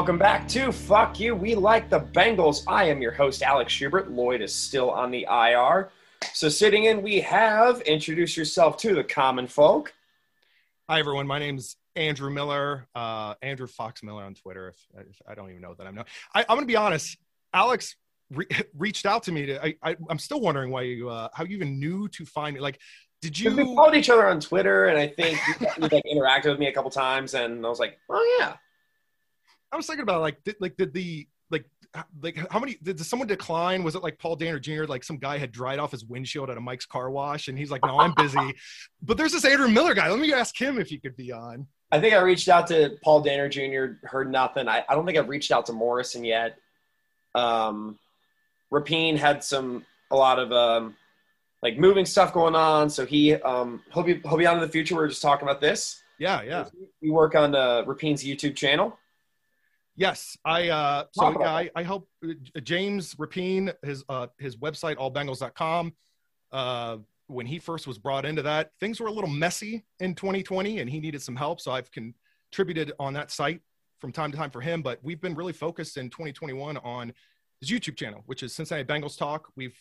Welcome back to Fuck You. We like the Bengals. I am your host, Alex Schubert. Lloyd is still on the IR. So sitting in, we have introduce yourself to the common folk. Hi, everyone. My name's Andrew Miller, uh, Andrew Fox Miller on Twitter. If, if I don't even know that I'm known. I, I'm going to be honest. Alex re- reached out to me. To, I, I, I'm still wondering why you, uh, how you even knew to find me. Like, did Because we you? followed each other on Twitter, and I think you, you like interacted with me a couple times, and I was like, oh yeah. I was thinking about like, did, like, did the like, like how many did, someone decline? Was it like Paul Dehner Jr. Like some guy had dried off his windshield at a Mike's car wash, and he's like, "No, I'm busy." but there's this Andrew Miller guy. Let me ask him if he could be on. I think I reached out to Paul Dehner Jr., heard nothing. I, I don't think I've reached out to Morrison yet. Um, Rapien had some a lot of um, like moving stuff going on, so he um, he'll be he'll be on in the future. We are just talking about this. Yeah, yeah. We work on uh, Rapien's YouTube channel. Yes, I uh so yeah, I, I help uh, James Rapien his uh his website allbengals.com uh when he first was brought into that things were a little messy in 2020 and he needed some help so I've contributed on that site from time to time for him but we've been really focused in 2021 on his YouTube channel which is Cincinnati Bengals Talk. We've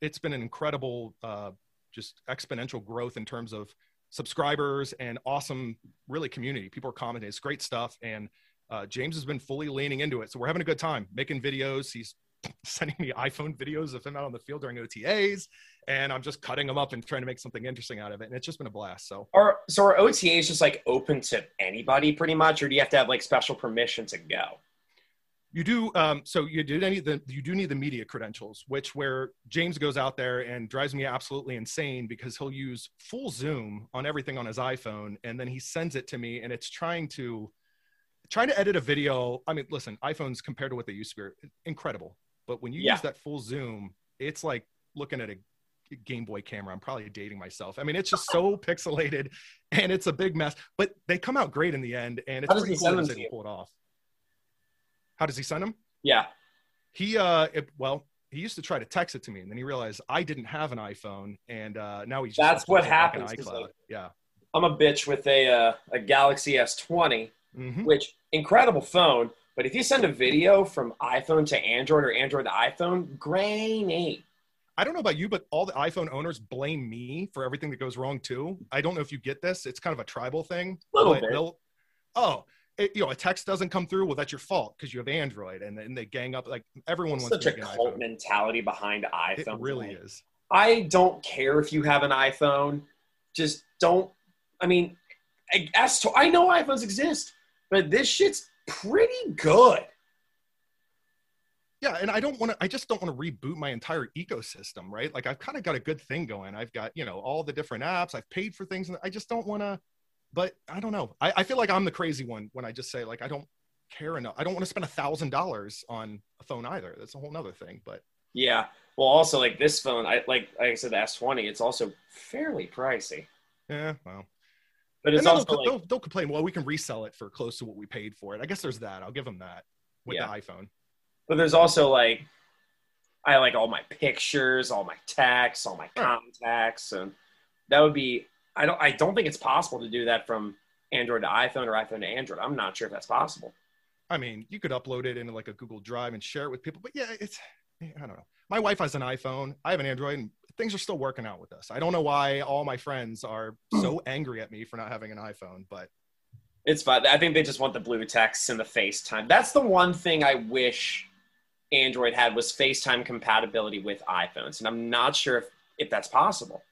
it's been an incredible uh just exponential growth in terms of subscribers and awesome really community. People are commenting. It's great stuff and uh, James has been fully leaning into it. So we're having a good time making videos. He's sending me iPhone videos of him out on the field during OTAs, and I'm just cutting them up and trying to make something interesting out of it. And it's just been a blast. So Or so are OTAs just like open to anybody pretty much, or do you have to have like special permission to go? you do. Um, so you do need the you do need the media credentials, which where James goes out there and drives me absolutely insane because he'll use full zoom on everything on his iPhone, and then he sends it to me, and it's trying to trying to edit a video. I mean, listen, iPhones compared to what they used to be, incredible. But when you Yeah. use that full zoom, it's like looking at a Game Boy camera. I'm probably dating myself. I mean, it's just so pixelated and it's a big mess. But they come out great in the end, and it's How does pretty he cool that they to can you? pull it off. How does he send them? Yeah. He uh, it, well, he used to try to text it to me, and then he realized I didn't have an iPhone, and uh, now he's That's what happens. like an happens, 'cause, iCloud. like- yeah. I'm a bitch with a uh, a Galaxy S20, Mhm. which incredible phone. But if you send a video from iPhone to Android or Android to iPhone, grainy. I don't know about you, but all the iPhone owners blame me for everything that goes wrong too. I don't know if you get this. It's kind of a tribal thing. Little bit. Oh, it, you know, a text doesn't come through. Well, that's your fault because you have Android, and then they gang up. Like everyone wants Such to a cult mentality behind iPhone. It really Like, is. I don't care if you have an iPhone. Just don't. I mean, I, as to, I know iPhones exist, but this shit's pretty good. Yeah, and I don't want to. I just don't want to reboot my entire ecosystem, right? Like I've kind of got a good thing going. I've got you know all the different apps. I've paid for things, and I just don't want to. But I don't know. I, I feel like I'm the crazy one when I just say like I don't care enough. I don't want to spend a thousand dollars on a phone either. That's a whole nother thing. But Yeah. Well, also like this phone, I like like I said, the S20. It's also fairly pricey, yeah, well. But it's also they'll, like they'll, they'll complain. Well, we can resell it for close to what we paid for it. I guess there's that. I'll give them that with Yeah. the iPhone. But there's also like I like all my pictures, all my texts, all my contacts, and that would be I don't I don't think it's possible to do that from Android to iPhone or iPhone to Android. I'm not sure if that's possible. I mean, you could upload it into like a Google Drive and share it with people, but yeah, it's I don't know. My wife has an iPhone. I have an Android, and things are still working out with us. I don't know why all my friends are so angry at me for not having an iPhone, but It's fun. I think they just want the blue text and the FaceTime. That's the one thing I wish Android had was FaceTime compatibility with iPhones, and I'm not sure if, if that's possible.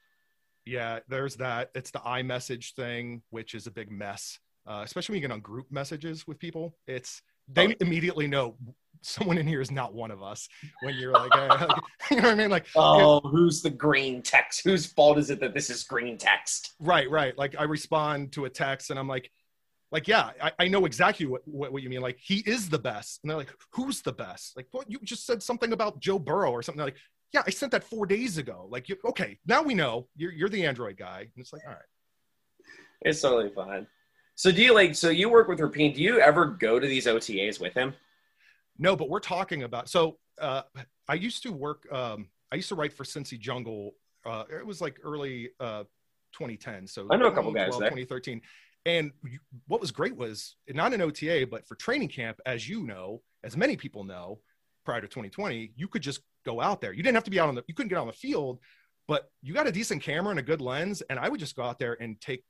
yeah, there's that. It's the iMessage thing, which is a big mess, uh, especially when you get on group messages with people. It's they Oh. immediately know someone in here is not one of us when you're like, hey, like, you know what I mean? Like, Oh, who's the green text? Whose fault is it that this is green text? Right, right. Like I respond to a text and I'm like, like, yeah, I, I know exactly what, what, what you mean. Like he is the best. And they're like, who's the best? Like, what you just said something about Joe Burrow or something They're like, yeah, I sent that four days ago. Like, you, okay, now we know you're, you're the Android guy. And it's like, all right. It's totally fine. So do you like? So you work with Rapien. Do you ever go to these OTAs with him? No, but we're talking about, so uh, I used to work, um, I used to write for Cincy Jungle. Uh, it was like early uh, 2010. So I know a couple guys there. 2013. And what was great was not an OTA, but for training camp, as you know, as many people know, prior to 2020, you could just go out there. You didn't have to be out on the, you couldn't get on the field, but you got a decent camera and a good lens. And I would just go out there and take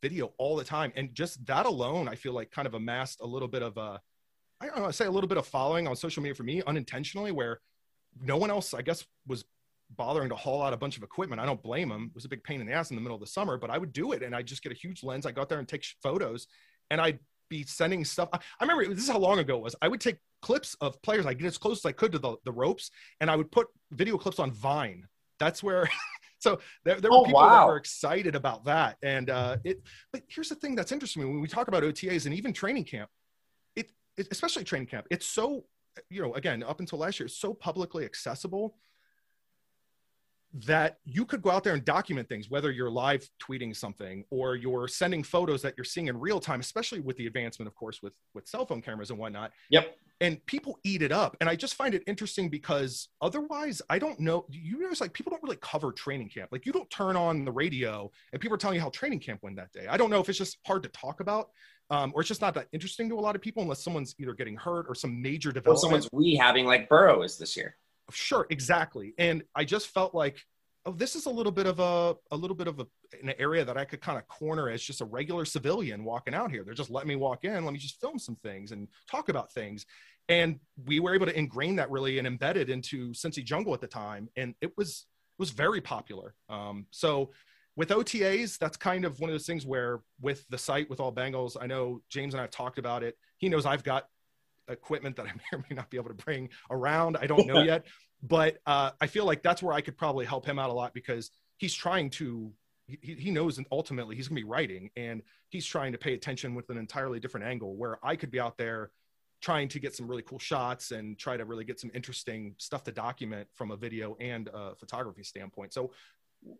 video all the time. And just that alone, I feel like kind of amassed a little bit of a, I don't know, I say a little bit of following on social media for me unintentionally, where no one else, I guess, was bothering to haul out a bunch of equipment. I don't blame them. It was a big pain in the ass in the middle of the summer, but I would do it and I just get a huge lens. I go out there and take photos and I'd be sending stuff. I, I remember this is how long ago it was. I would take clips of players, I get as close as I could to the, the ropes and I would put video clips on Vine. That's where, so there, there were Oh, people that were excited about that. And uh, it, but here's the thing that's interesting when we talk about OTAs and even training camp, especially training camp, it's so, you know, again, up until last year, it's so publicly accessible that you could go out there and document things, whether you're live tweeting something or you're sending photos that you're seeing in real time, especially with the advancement, of course, with with cell phone cameras and whatnot. Yep. And people eat it up, and I just find it interesting because otherwise, I don't know. You know it's like people don't really cover training camp. Like you don't turn on the radio and people are telling you how training camp went that day. I don't know if it's just hard to talk about. Um, or it's just not that interesting to a lot of people unless someone's either getting hurt or some major development. Or someone's rehabbing like Burrow is this year. Sure, exactly. And I just felt like, oh, this is a little bit of a a little bit of a an area that I could kind of corner as just a regular civilian walking out here. They're just letting me walk in, let me just film some things and talk about things. And we were able to ingrain that really and embed it into Cincy Jungle at the time, and it was it was very popular. Um, so with OTAs, that's kind of one of those things where with the site with all Bengals, I know James and I have talked about it. He knows I've got equipment that I may or may not be able to bring around. I don't know yet, but uh, I feel like that's where I could probably help him out a lot because he's trying to. He, he knows and ultimately he's going to be writing and he's trying to pay attention with an entirely different angle where I could be out there trying to get some really cool shots and try to really get some interesting stuff to document from a video and a photography standpoint. So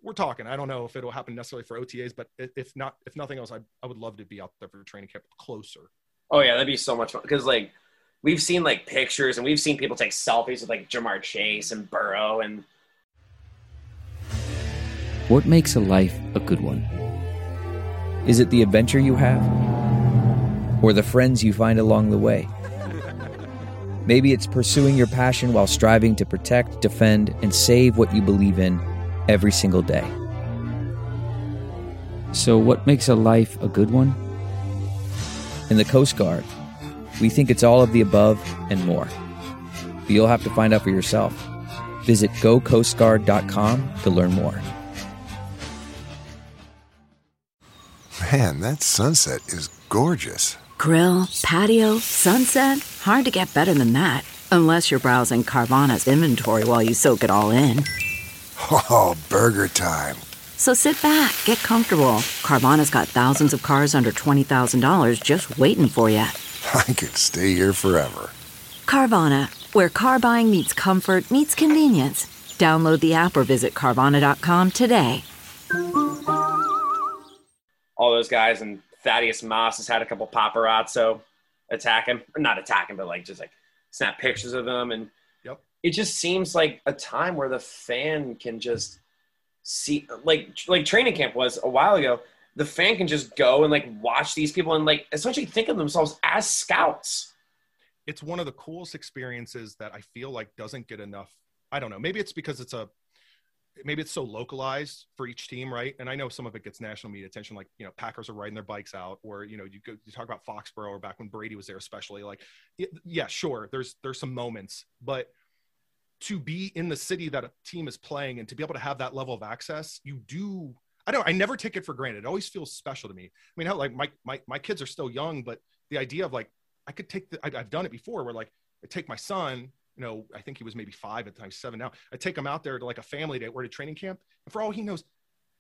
we're talking. I don't know if it'll happen necessarily for OTAs, but if not, if nothing else, I, I would love to be out there for training camp closer. Oh yeah, that'd be so much fun because like we've seen like pictures and we've seen people take selfies with like Ja'Marr Chase and Burrow and What makes a life a good one? Is it the adventure you have? Or the friends you find along the way? Maybe it's pursuing your passion while striving to protect, defend, and save what you believe in every single day. So, what makes a life a good one? In the Coast Guard, we think it's all of the above and more. But you'll have to find out for yourself. Visit gocoastguard.com to learn more. Man, that sunset is gorgeous. Grill, patio, sunset. Hard to get better than that. Unless you're browsing Carvana's inventory while you soak it all in. Oh, burger time. So sit back, get comfortable. Carvana's got thousands of cars under $20,000 just waiting for you. I could stay here forever. Carvana, where car buying meets comfort, meets convenience. Download the app or visit Carvana.com today. all those guys and Thaddeus Moss has had a couple paparazzo attack him, or not attack him, but like just like snap pictures of them. and Yep. It just seems like a time where the fan can just see, like like training camp was a while ago. The fan can just go and like watch these people and like essentially think of themselves as scouts. it's one of the coolest experiences that I feel like doesn't get enough I don't know. Maybe it's because it's a maybe it's so localized for each team, right? And I know some of it gets national media attention, like you know, Packers are riding their bikes out, or you know, you go you talk about Foxborough or back when Brady was there, especially. Like, yeah, sure, there's there's some moments, but to be in the city that a team is playing and to be able to have that level of access, you do. I don't. I never take it for granted. It always feels special to me. I mean, how like my my my kids are still young, but the idea of like I could take the I, I've done it before, where like I take my son you know, I think he was maybe five at the time, seven now. I take him out there to like a family day or to training camp. And for all he knows,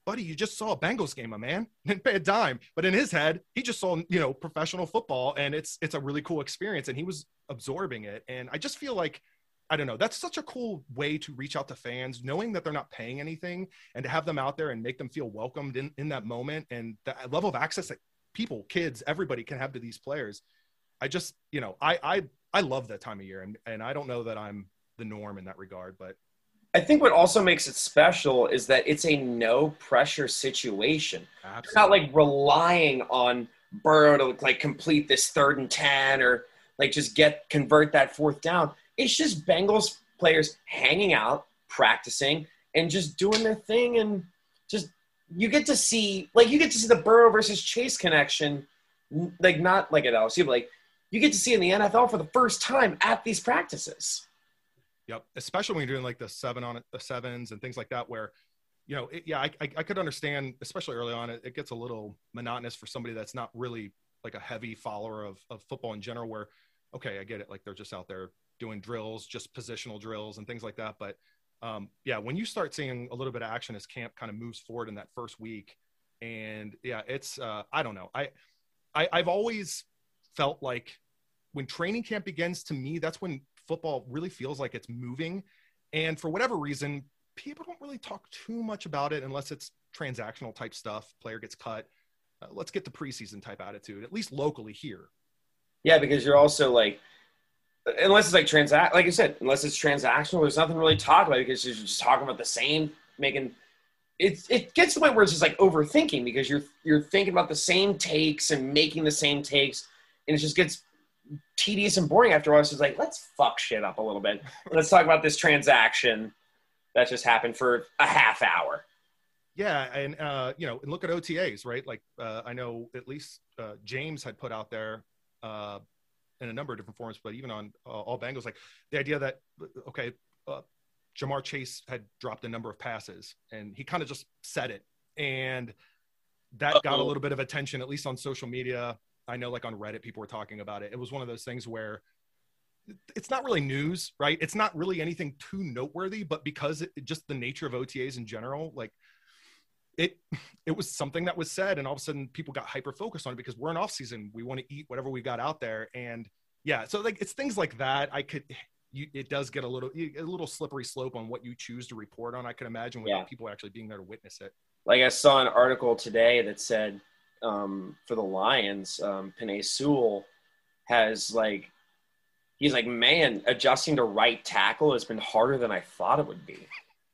buddy, you just saw a Bengals game, my man. Didn't pay a dime. But in his head, he just saw, you know, professional football and it's it's a really cool experience. And he was absorbing it. And I just feel like I don't know. That's such a cool way to reach out to fans, knowing that they're not paying anything and to have them out there and make them feel welcomed in, in that moment and the level of access that people, kids, everybody can have to these players. I just, you know, I, I I love that time of year, and and I don't know that I'm the norm in that regard, but I think what also makes it special is that it's a no pressure situation. Absolutely. It's not like relying on Burrow to like complete this third and ten or like just get convert that fourth down. It's just Bengals players hanging out, practicing, and just doing their thing, and just you get to see like you get to see the Burrow versus Chase connection, like not like at LSU, but like you get to see in the NFL for the first time at these practices. Yep, especially when you're doing like the seven on it, the sevens and things like that, where you know, it, yeah, I, I, I, could understand, especially early on, it, it gets a little monotonous for somebody that's not really like a heavy follower of, of football in general. Where, okay, I get it, like they're just out there doing drills, just positional drills and things like that. But um, yeah, when you start seeing a little bit of action as camp kind of moves forward in that first week, and yeah, it's uh, I don't know, I, I I've always felt like when training camp begins, to me, that's when football really feels like it's moving. And for whatever reason, people don't really talk too much about it unless it's transactional type stuff. Player gets cut. Uh, let's get the preseason type attitude, at least locally here. Yeah, because you're also like, unless it's like transact, like I said, unless it's transactional, there's nothing really to talk about because you're just talking about the same, making. It, it gets to the point where it's just like overthinking because you're you're thinking about the same takes and making the same takes and it just gets tedious and boring after a while. So it's like, let's fuck shit up a little bit. let's talk about this transaction that just happened for a half hour. Yeah, and uh, you know, and look at OTAs, right? Like uh, I know at least uh, James had put out there uh, in a number of different forms, but even on uh, all Bengals, like the idea that okay, uh, Ja'Marr Chase had dropped a number of passes, and he kind of just said it, and that Uh-oh. got a little bit of attention, at least on social media. I know like on Reddit, people were talking about it. It was one of those things where it's not really news, right? It's not really anything too noteworthy, but because it, just the nature of OTAs in general, like it, it was something that was said, and all of a sudden people got hyper focused on it because we're in off season. We want to eat whatever we got out there, and yeah, so like it's things like that. I could, you, it does get a little a little slippery slope on what you choose to report on. I can imagine without yeah. people actually being there to witness it. Like I saw an article today that said um, for the Lions, um, Penei Sewell has like he's like, man, adjusting to right tackle has been harder than I thought it would be.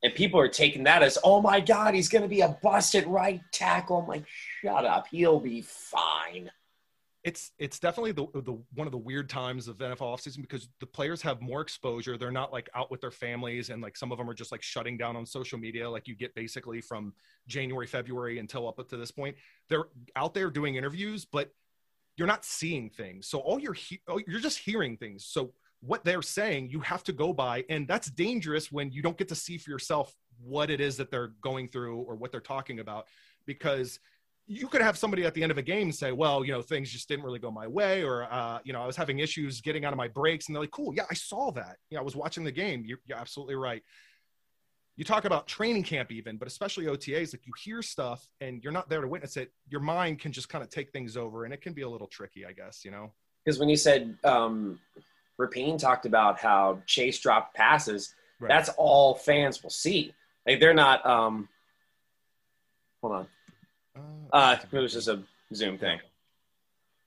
And people are taking that as, oh my God, he's going to be a busted right tackle. I'm like, shut up. He'll be fine it's it's definitely the, the one of the weird times of NFL offseason because the players have more exposure. They're not like out with their families and like some of them are just like shutting down on social media like you get basically from January, February until up to this point. They're out there doing interviews, but you're not seeing things. So all you're he- oh, you're just hearing things. So what they're saying, you have to go by and that's dangerous when you don't get to see for yourself what it is that they're going through or what they're talking about because – you could have somebody at the end of a game say, well, you know, things just didn't really go my way, or, uh, you know, I was having issues getting out of my breaks. And they're like, cool, yeah, I saw that. Yeah, I was watching the game. You're, you're absolutely right. You talk about training camp, even, but especially OTAs, like you hear stuff and you're not there to witness it. Your mind can just kind of take things over and it can be a little tricky, I guess, you know? Because when you said, um, Rapien talked about how Chase dropped passes, right. that's all fans will see. Like they're not, um, hold on uh, it was just a Zoom thing.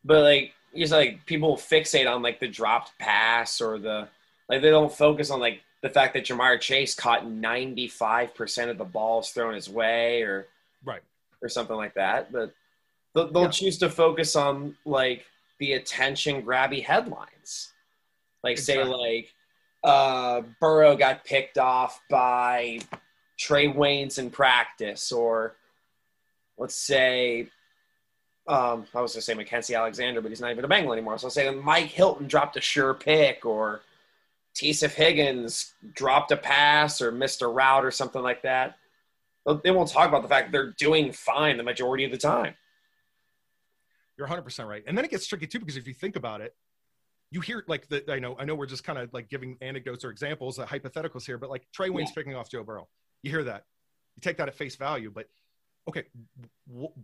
But like, it's like people fixate on like the dropped pass or the like. They don't focus on like the fact that Ja'Marr Chase caught ninety five percent of the balls thrown his way, or right, or something like that. But they'll, they'll yeah. choose to focus on like the attention grabby headlines, like exactly. say like uh, Burrow got picked off by Trae Waynes in practice, or let's say, um, I was going to say Mackenzie Alexander, but he's not even a Bengal anymore. So I'll say Mike Hilton dropped a sure pick, or Tisif Higgins dropped a pass or missed a route or something like that. They won't talk about the fact that they're doing fine the majority of the time. You're 100% right. And then it gets tricky too because if you think about it, you hear like the I know I know we're just kind of like giving anecdotes or examples, uh, hypotheticals here, but like Trae Waynes yeah. picking off Joe Burrow. You hear that, you take that at face value, but okay,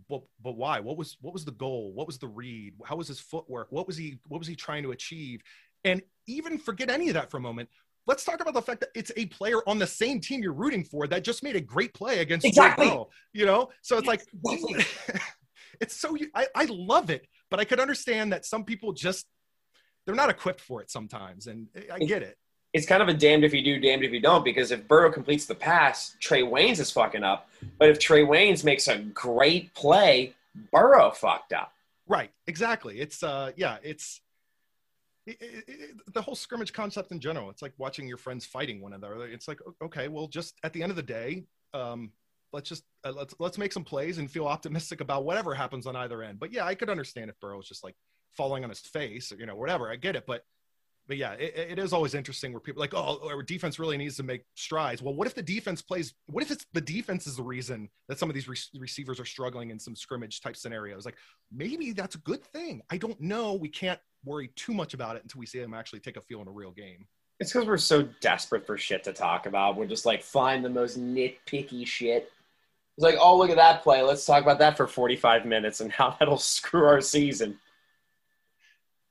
but but why? What was what was the goal? What was the read? How was his footwork? What was he what was he trying to achieve? And even forget any of that for a moment. Let's talk about the fact that it's a player on the same team you're rooting for that just made a great play against exactly. Joe Burrow. You know, so it's like it's so I, I love it, but I could understand that some people just they're not equipped for it sometimes, and I get it. It's kind of a damned if you do, damned if you don't, because if Burrow completes the pass, Trae Waynes is fucking up. But if Trae Waynes makes a great play, Burrow fucked up. Right, exactly. It's uh, yeah, it's it, it, it, the whole scrimmage concept in general. It's like watching your friends fighting one another. It's like okay, well, just at the end of the day, um, let's just uh, let's let's make some plays and feel optimistic about whatever happens on either end. But yeah, I could understand if Burrow's just like falling on his face, or, you know, whatever. I get it, but but yeah, it, it is always interesting where people like, oh, our defense really needs to make strides. Well, what if the defense plays? What if it's the defense is the reason that some of these re- receivers are struggling in some scrimmage type scenarios? Like maybe that's a good thing. I don't know. We can't worry too much about it until we see them actually take a feel in a real game. It's because we're so desperate for shit to talk about. We're just like find the most nitpicky shit. It's like, oh, look at that play. Let's talk about that for 45 minutes and how that'll screw our season.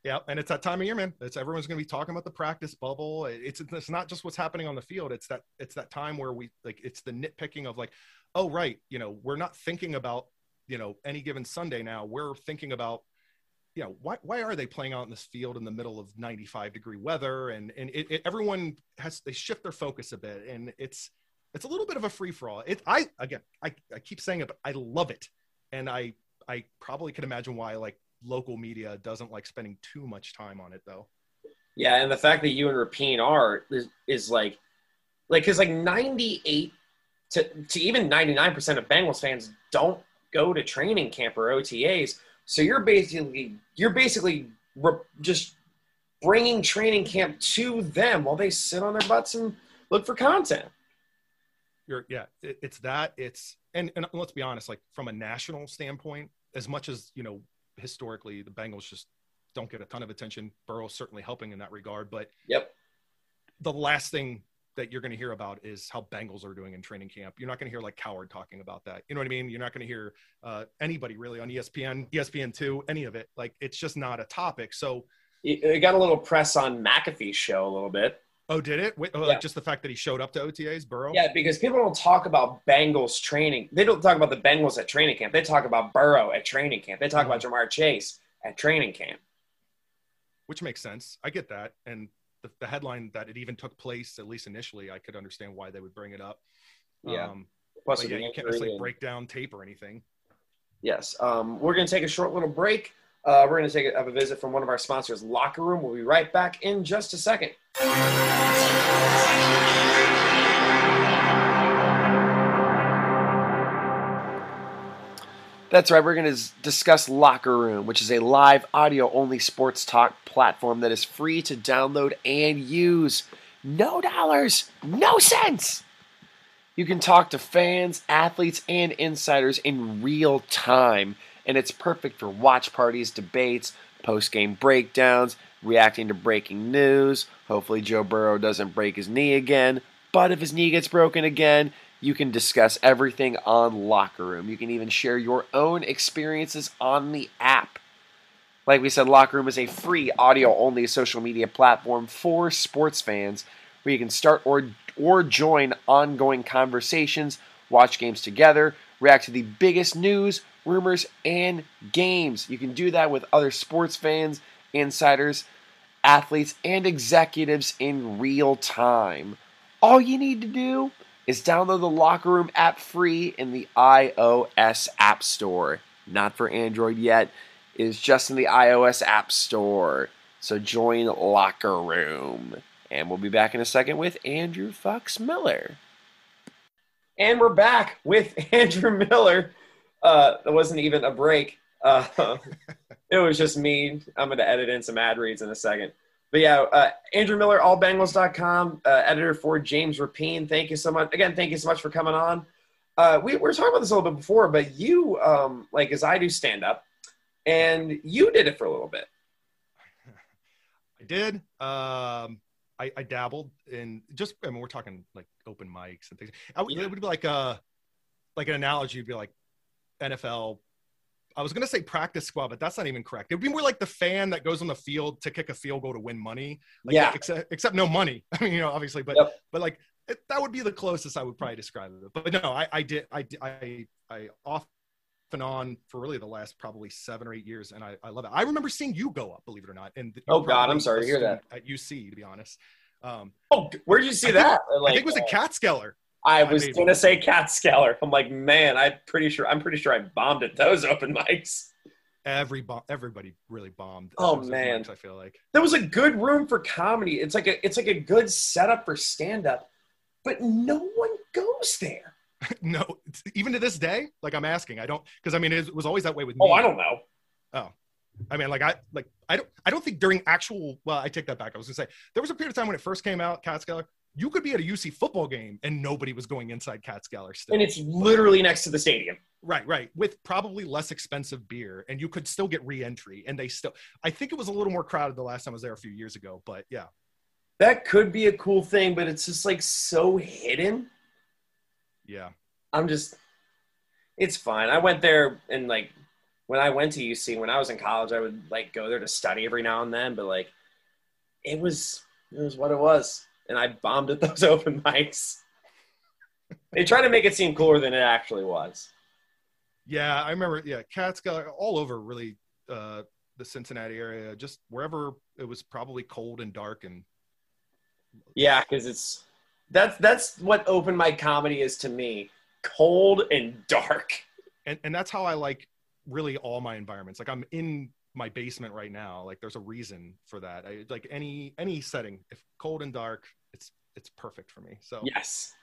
Yeah, and it's that time of year, man. It's everyone's going to be talking about the practice bubble. It's it's not just what's happening on the field. It's that it's that time where we like it's the nitpicking of like, oh right, you know, we're not thinking about you know any given Sunday now. We're thinking about you know why why are they playing out in this field in the middle of 95 degree weather and and it, it, everyone has they shift their focus a bit and it's it's a little bit of a free for all. It I again I, I keep saying it, but I love it, and I I probably can imagine why like local media doesn't like spending too much time on it though. Yeah, and the fact that you and Rapien are is, is like, like, because like ninety eight to to even ninety nine percent of Bengals fans don't go to training camp or OTAs. So you're basically you're basically re- just bringing training camp to them while they sit on their butts and look for content. You're yeah, it, it's that it's and and let's be honest, like from a national standpoint, as much as you know historically the Bengals just don't get a ton of attention. Burrow's certainly helping in that regard, but yep. The last thing that you're going to hear about is how Bengals are doing in training camp. You're not going to hear like Cowherd talking about that. You know what I mean? You're not going to hear uh, anybody really on ESPN, ESPN two, any of it. Like it's just not a topic. So it got a little press on McAfee's show a little bit. Oh, did it? Wait, oh, yeah. just the fact that he showed up to OTAs, Burrow? Yeah, because people don't talk about Bengals training. They don't talk about the Bengals at training camp. They talk about Burrow at training camp. They talk mm-hmm. about Ja'Marr Chase at training camp. Which makes sense. I get that. And the, the, headline that it even took place, at least initially, I could understand why they would bring it up. Yeah. Um, Plus, yeah, you can't necessarily break down tape or anything. Yes. Um, we're going to take a short little break. Uh, we're going to take have a visit from one of our sponsors, Locker Room. We'll be right back in just a second. That's right, we're going to discuss Locker Room, which is a live audio only sports talk platform that is free to download and use. No dollars, no cents. You can talk to fans, athletes, and insiders in real time, and it's perfect for watch parties, debates, post game breakdowns, reacting to breaking news. Hopefully, Joe Burrow doesn't break his knee again. But if his knee gets broken again, you can discuss everything on Locker Room. You can even share your own experiences on the app. Like we said, Locker Room is a free audio only social media platform for sports fans where you can start or, or join ongoing conversations, watch games together, react to the biggest news, rumors, and games. You can do that with other sports fans, insiders, athletes, and executives in real time. All you need to do is download the Locker Room app free in the iOS App Store. Not for Android yet, it is just in the iOS App Store. So join Locker Room. And we'll be back in a second with Andrew Fox Miller. And we're back with Andrew Miller. Uh, it wasn't even a break. Uh, it was just me. I'm going to edit in some ad reads in a second. But yeah, uh, Andrew Miller, allbengals.com, uh, editor for James Rapien. Thank you so much. Again, thank you so much for coming on. Uh, we, we were talking about this a little bit before, but you, um, like as I do stand up, and you did it for a little bit. I did. Um, I, I dabbled in just. I mean, we're talking like open mics and things. I, would- It would be like a like an analogy. Would be like NFL. I was gonna say practice squad, but that's not even correct. It would be more like the fan that goes on the field to kick a field goal to win money. Like, Yeah. Except, except no money. I mean, you know, obviously, but Yep. but like it, that would be the closest I would probably describe it. But no, I, I did. I I I off and on for really the last probably seven or eight years, and I, I love it. I remember seeing you go up, believe it or not. And Oh, God, I'm sorry to hear student At UC, to be honest. Um, Oh, where did you see I think- that? I think it was uh, a Catskeller. I I was gonna say Catskeller. I'm like, man, I'm pretty sure. I'm pretty sure I bombed at those open mics. Every bomb, everybody really bombed. Oh, man. mics, I feel like. There was a good room for comedy. It's like a, it's like a good setup for stand up, but no one goes there. no, even to this day, like I'm asking, I don't because I mean it was always that way with oh, me. Oh, I don't know. Oh, I mean, like I like I don't I don't think during actual. Well, I take that back. I was gonna say there was a period of time when it first came out, Catskeller. You could be at a UC football game and nobody was going inside Catskeller still. And it's literally next to the stadium. Right, right. With probably less expensive beer, and you could still get re-entry. And they still, I think it was a little more crowded the last time I was there a few years ago. But yeah, That could be a cool thing, but it's just like so hidden. yeah, I'm just, it's fine. I went there and like when I went to UC when I was in college, I would like go there to study every now and then, but like it was it was what it was, and I bombed at those open mics. they try to make it seem cooler than it actually was. yeah. I remember. Yeah, Catskeller all over really uh, the Cincinnati area, just wherever it was probably cold and dark and Yeah, because it's that's that's what open mic comedy is to me: cold and dark. and and that's how I like really all my environments. Like I'm in my basement right now. Like there's a reason for that. I like any any setting. If cold and dark, it's it's perfect for me. So Yes.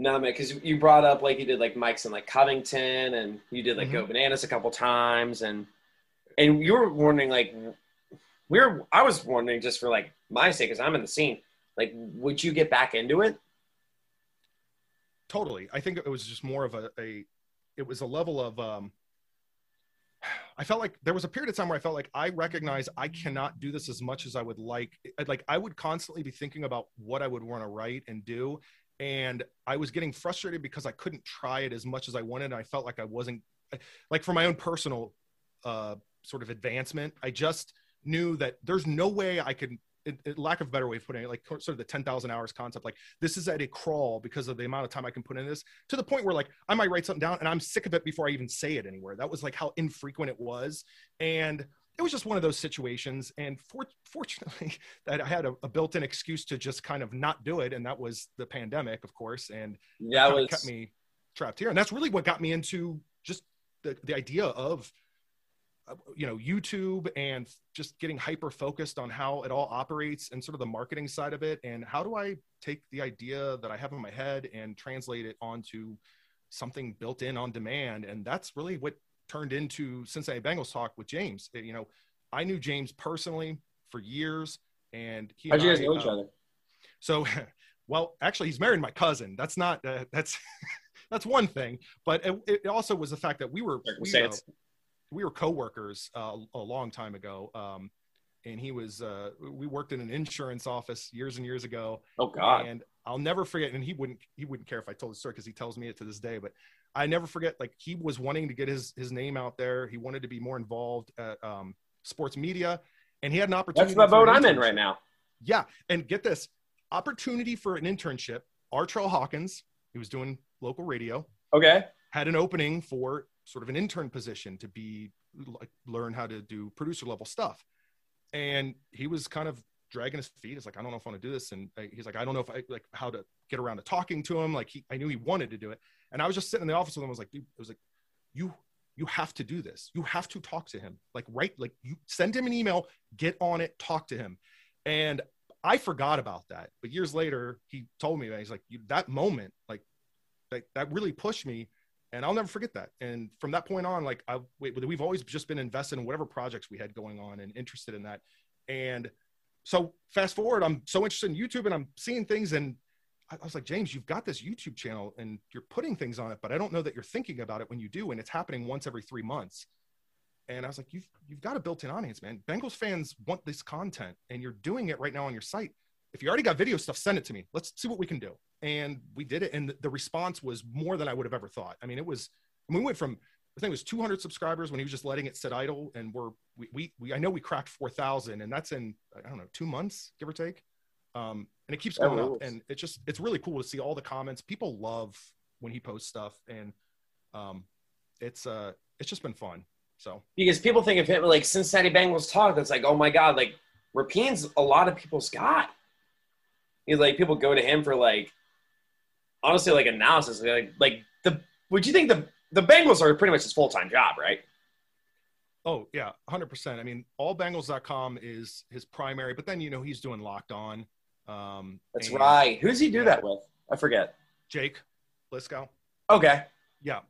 No, man, because you brought up like you did like Mike's in like Covington, and you did like Go Mhm. Bananas a couple times, and and you were wondering like we are I was wondering just for like my sake, because I'm in the scene, like would you get back into it? totally. I think it was just more of a, a it was a level of um I felt like there was a period of time where I felt like I recognize I cannot do this as much as I would like. Like I would constantly be thinking about what I would want to write and do. And I was getting frustrated because I couldn't try it as much as I wanted. And I felt like I wasn't like for my own personal uh, sort of advancement. I just knew that there's no way I could, it, it- lack of a better way of putting it, like sort of the 10,000 hours concept, like this is at a crawl because of the amount of time I can put in this to the point where like I might write something down and I'm sick of it before I even say it anywhere. That was like how infrequent it was. And it was just one of those situations. And for, fortunately, that I had a, a built-in excuse to just kind of not do it, and that was the pandemic, of course, and That was kept me trapped here. And that's really what got me into just the, the idea of you know YouTube and just getting hyper focused on how it all operates and sort of the marketing side of it and how do I take the idea that I have in my head and translate it onto something built in on demand and that's really what turned into Cincinnati Bengals talk with James. You know, I knew James personally for years and he how'd you guys know each uh, other? so, well, actually, he's married my cousin. That's not uh, that's that's one thing, but it, it also was the fact that we were we, uh. We were coworkers uh, a long time ago. Um, and he was uh, we worked in an insurance office years and years ago. Oh God, And I'll never forget. And he wouldn't he wouldn't care if I told the story because he tells me it to this day. But I never forget. Like he was wanting to get his his name out there. He wanted to be more involved at um, sports media, and he had an opportunity. that's the boat I'm in right now. Yeah, and get this opportunity for an internship. Artrell Hawkins, he was doing local radio, Okay, had an opening for sort of an intern position to be like learn how to do producer level stuff, and he was kind of dragging his feet. It's like I don't know if I want to do this, and he's like I don't know if I like how to get around to talking to him. Like he, I knew he wanted to do it, and I was just sitting in the office with him. I was like, dude, was like, you. You have to do this. You have to talk to him. Like, right? Like, you send him an email, get on it, talk to him. And I forgot about that. But years later, he told me that he's like, you, that moment, like that, that really pushed me. And I'll never forget that. And from that point on, like I, we, we've always just been invested in whatever projects we had going on and interested in that. And so fast forward, I'm so interested in YouTube and I'm seeing things and I was like, James, you've got this YouTube channel and you're putting things on it, but I don't know that you're thinking about it when you do. And it's happening once every three months. And I was like, you've, you've got a built-in audience, man. Bengals fans want this content and you're doing it right now on your site. If you already got video stuff, send it to me. Let's see what we can do. And we did it. And the response was more than I would have ever thought. I mean, it was, I mean, we went from, I think it was 200 subscribers when he was just letting it sit idle. And we're, we, we, we I know we cracked 4,000 and that's in, I don't know, two months, give or take. Um, and it keeps going up and it's just, it's really cool to see all the comments. People love when he posts stuff and, um, it's, uh, it's just been fun. So because people think of him like Cincinnati Bengals talk, that's like, oh my god, like Rapien's a lot of people's guy. He's like people go to him for like honestly like analysis. Like like the would you think the the Bengals are pretty much his full time job, right? Oh yeah, hundred percent. I mean, allbengals.com is his primary, but then you know he's doing locked on. Um, That's right. Who does he do yeah. that with? I forget. Jake Liskow. Okay. Yeah.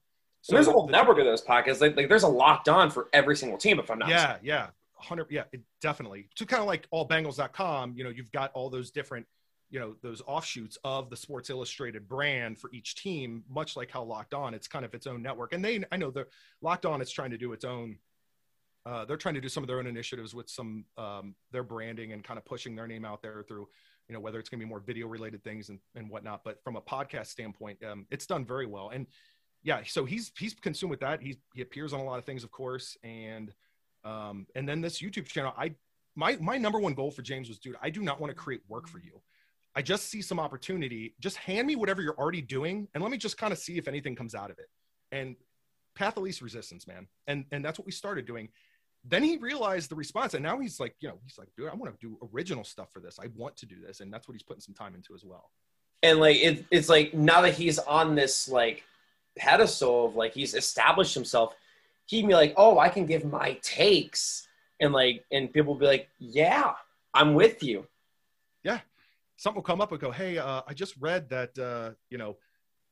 So there's a whole the, network of those podcasts. Like, like, there's a locked on for every single team, if I'm not. Yeah, mistaken. yeah, hundred. Yeah, it, definitely. To kind of like allbengals.com, you know, you've got all those different, you know, those offshoots of the Sports Illustrated brand for each team. Much like how Locked On, it's kind of its own network. And they, I know the Locked On, it's trying to do its own. Uh, they're trying to do some of their own initiatives with some um, their branding and kind of pushing their name out there through you know whether it's going to be more video related things and, and whatnot but from a podcast standpoint um, it's done very well and yeah, so he's he's consumed with that. He's he appears on a lot of things, of course, and um, and then this YouTube channel. I my my number one goal for James was, dude, I do not want to create work for you. I just see some opportunity. Just hand me whatever you're already doing, and let me just kind of see if anything comes out of it. And path of least resistance, man. And and that's what we started doing. Then he realized the response, and now he's like, you know, he's like, dude, I want to do original stuff for this. I want to do this, and that's what he's putting some time into as well. And like, it, it's like now that he's on this like pedestal of like he's established himself, he'd be like, "Oh, I can give my takes," and like, and people will be like, "Yeah, I'm with you." Something will come up and go, "Hey, uh, I just read that uh, you know,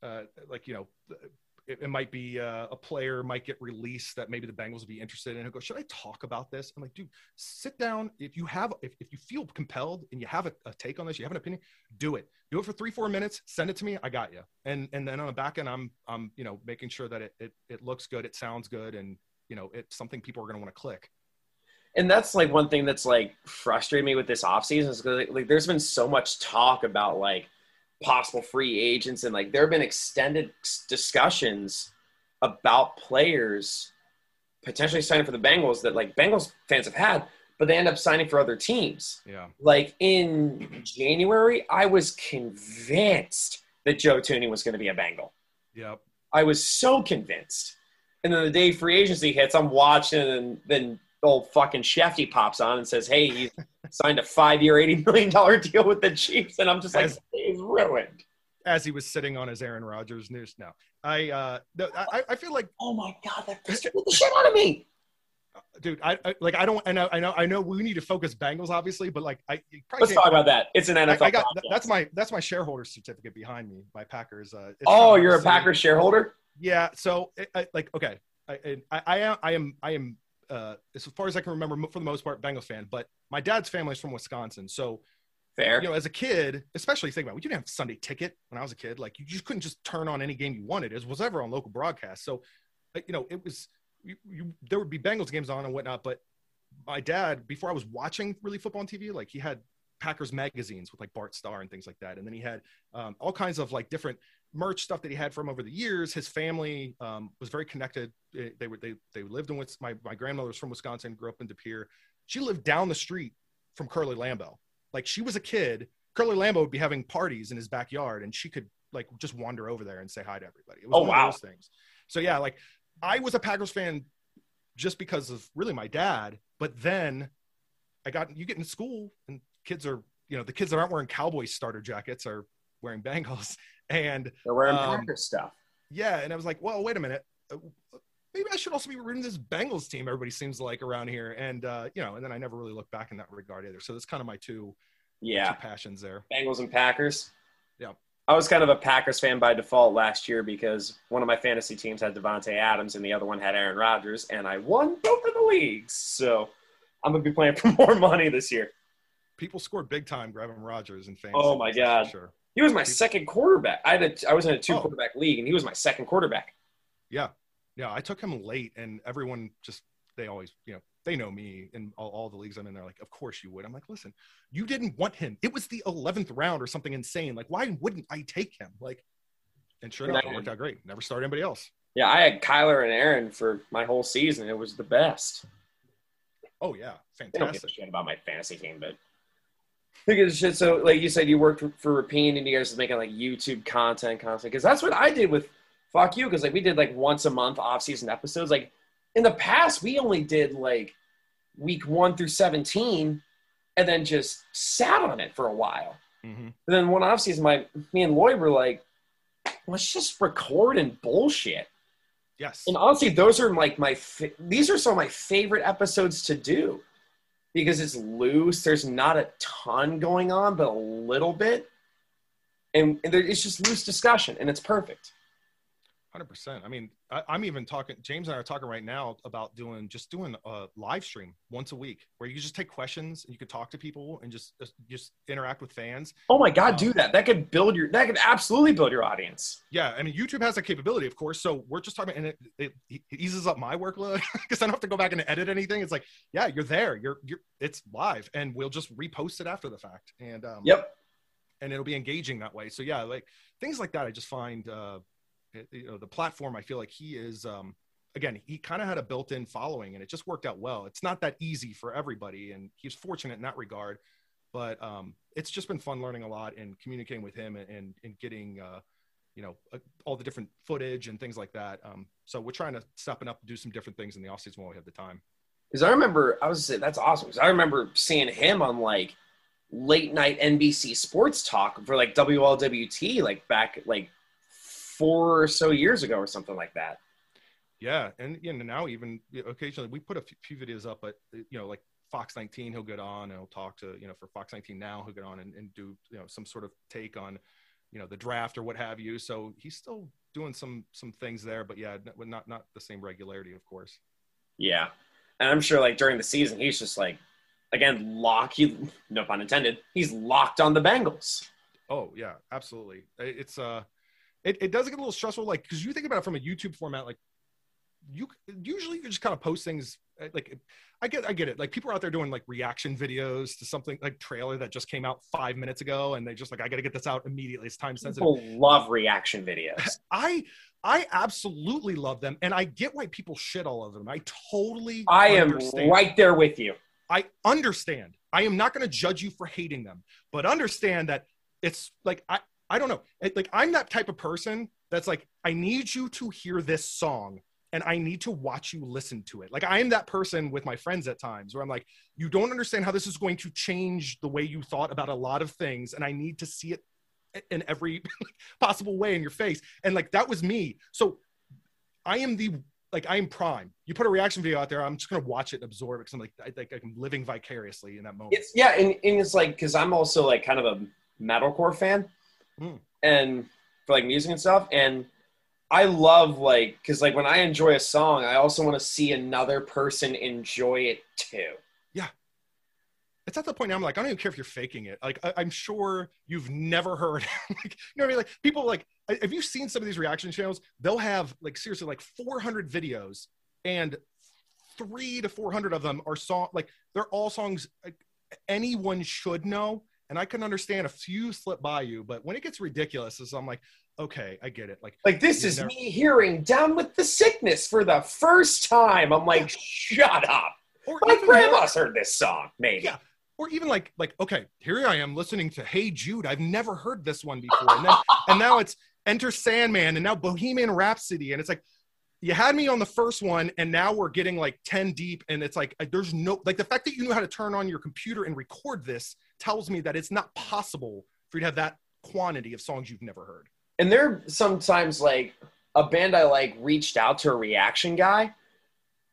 uh, like you know, it, it might be uh, a player might get released that maybe the Bengals would be interested in. And go, should I talk about this? I'm like, dude, sit down. If you have, if, if you feel compelled and you have a, a, take on this, you have an opinion, do it. Do it for three, four minutes. Send it to me. I got you. And and then on the back end, I'm I'm you know making sure that it it, it looks good, it sounds good, and you know it's something people are going to want to click and that's like one thing that's like frustrated me with this offseason is because like there's been so much talk about like possible free agents and like there have been extended discussions about players potentially signing for the Bengals that like Bengals fans have had, but they end up signing for other teams. Yeah. Like in January, I was convinced that Joe Thuney was going to be a Bengal. Yep. I was so convinced. And then the day free agency hits, I'm watching, and then old fucking Schefty pops on and says, "Hey, he's signed a five-year, eighty million dollar deal with the Chiefs," and I'm just like, "He's ruined." As he was sitting on his Aaron Rodgers news. No, I, uh, no, I, I feel like, oh my god, that pissed the shit out of me. Dude, I, I, like. I don't. I know. I know. I know. We need to focus Bengals, obviously, but like, I let's talk about that. It's an NFL. I, I got that's my that's my shareholder certificate behind me. My Packers. Uh, oh, you're a Packers shareholder. Yeah. So, I, like, okay, I, I, I am. I am. I am uh, as far as I can remember, for the most part, Bengals fan. But my dad's family is from Wisconsin, so fair. You know, as a kid, especially think about, it, we didn't have Sunday ticket when I was a kid. Like you just couldn't just turn on any game you wanted. It was ever on local broadcast. So, uh, you know, it was you, you, there would be Bengals games on and whatnot. But my dad, before I was watching really football on TV, like he had Packers magazines with like Bart Starr and things like that, and then he had um, all kinds of like different merch stuff that he had from over the years. His family um, was very connected. They, were they they lived in my my grandmother was from Wisconsin, grew up in De Pere. She lived down the street from Curly Lambeau. Like she was a kid. Curly Lambeau would be having parties in his backyard, and she could like just wander over there and say hi to everybody. It was oh, one wow. of those things. So yeah, like I was a Packers fan just because of really my dad, but then I got you get in school and kids are you know the kids that aren't wearing Cowboys starter jackets are wearing Bengals and they're wearing um, Packers stuff. Yeah, and I was like, well, wait a minute. Uh, maybe I should also be rooting this Bengals team. Everybody seems like around here, and uh, you know, and then I never really looked back in that regard either. So that's kind of my two Yeah, Two passions there. Bengals and Packers. Yeah. I was kind of a Packers fan by default last year because one of my fantasy teams had Davante Adams and the other one had Aaron Rodgers, and I won both of the leagues. So I'm gonna be playing for more money this year. People scored big time grabbing Rodgers and fans. Oh my God. Sure. He was my second quarterback. I had a, I was in a two Oh. quarterback league, and he was my second quarterback. Yeah. Yeah. I took him late and everyone just, they always, you know, they know me in all, all the leagues I'm in. They're like, of course you would. I'm like, listen, you didn't want him. It was the 11th round or something insane. Like, why wouldn't I take him? Like, and sure enough, it worked out great. Never started anybody else. Yeah, I had Kyler and Aaron for my whole season. It was the best. Oh, yeah. They don't give a Fantastic. shit about my fantasy team, but at shit. So, like you said, you worked for, Rapien, and you guys are making like YouTube content, content. Because that's what I did with Fuck You. Because like we did like once a month off season episodes. Like in the past, we only did like week one through seventeen, and then just sat on it for a while. Mm-hmm. And then one off season, my me and Lloyd were like, let's just record and bullshit. Yes. And honestly, those are like my these are some of my favorite episodes to do because it's loose. There's not a ton going on, but a little bit, and, and there, it's just loose discussion, and it's perfect. Hundred percent. I mean, I, I'm even talking. James and I are talking right now about doing just doing a live stream once a week where you just take questions and you could talk to people and just just interact with fans. Oh my god, Um, do that! That could build your that could absolutely build your audience. Yeah, I mean, YouTube has that capability, of course. So we're just talking, and it, it, it eases up my workload because I don't have to go back and edit anything. It's like, yeah, you're there. You're you're. It's live, and we'll just repost it after the fact. And um, Yep. and it'll be engaging that way. So yeah, like things like that, I just find uh, you know the platform. I feel like he is um, again, he kind of had a built-in following, and it just worked out well. It's not that easy for everybody, and he's fortunate in that regard. But um, it's just been fun learning a lot and communicating with him and and, and getting. Uh, you know, uh, all the different footage and things like that. Um, so we're trying to step it up, do some different things in the offseason while we have the time. Because I remember, I was that's awesome. Because I remember seeing him on like late night NBC Sports Talk for like WLWT, like back like four or so years ago or something like that. Yeah, and you know now even occasionally we put a few, videos up, but you know like Fox 19, he'll get on and he'll talk to you know for Fox 19 now he'll get on and, and do you know some sort of take on you know the draft or what have you. So he's still doing some some things there, but yeah, not not the same regularity, of course. Yeah. And I'm sure like during the season, he's just like, again, lock, he, no pun intended, he's locked on the Bengals. Oh yeah, absolutely. It's uh, it, it does get a little stressful, like because you think about it from a YouTube format, like you usually you just kind of post things uh, like I get I get it. Like people are out there doing like reaction videos to something like trailer that just came out five minutes ago, and they just like I got to get this out immediately. It's time sensitive. People love reaction videos. I I absolutely love them, and I get why people shit all over them. I totally I am right there with you. I understand. I am not going to judge you for hating them, but understand that it's like I I don't know. It- like I'm that type of person that's like I need you to hear this song and I need to watch you listen to it. Like I am that person with my friends at times where I'm like you don't understand how this is going to change the way you thought about a lot of things and I need to see it in every possible way in your face. And like that was me. So I am the like I am prime. You put a reaction video out there, I'm just gonna watch it and absorb it because I'm like I, like I'm living vicariously in that moment. It's yeah, and, and it's like because I'm also like kind of a metalcore fan, Mm. and for like music and stuff, and I love like because like when I enjoy a song, I also want to see another person enjoy it too. Yeah, it's at the point now I'm like, I don't even care if you're faking it. Like, I, I'm sure you've never heard, like, you know what I mean? Like, people like, have you seen some of these reaction channels? They'll have like seriously like 400 videos, and three to 400 of them are song like they're all songs like, anyone should know. And I can understand a few slip by you, but when it gets ridiculous, is I'm like, okay, I get it. Like, Like this is never- me hearing "Down with the Sickness" for the first time. I'm like, shut up. or My grandma's heard this song, maybe. Yeah. or even like like okay here i am listening to hey jude i've never heard this one before and then and now it's enter sandman and now bohemian rhapsody and it's like you had me on the first one and now we're getting like 10 deep and it's like there's no like the fact that you knew how to turn on your computer and record this tells me that it's not possible for you to have that quantity of songs you've never heard And there are sometimes like a band I like reached out to a reaction guy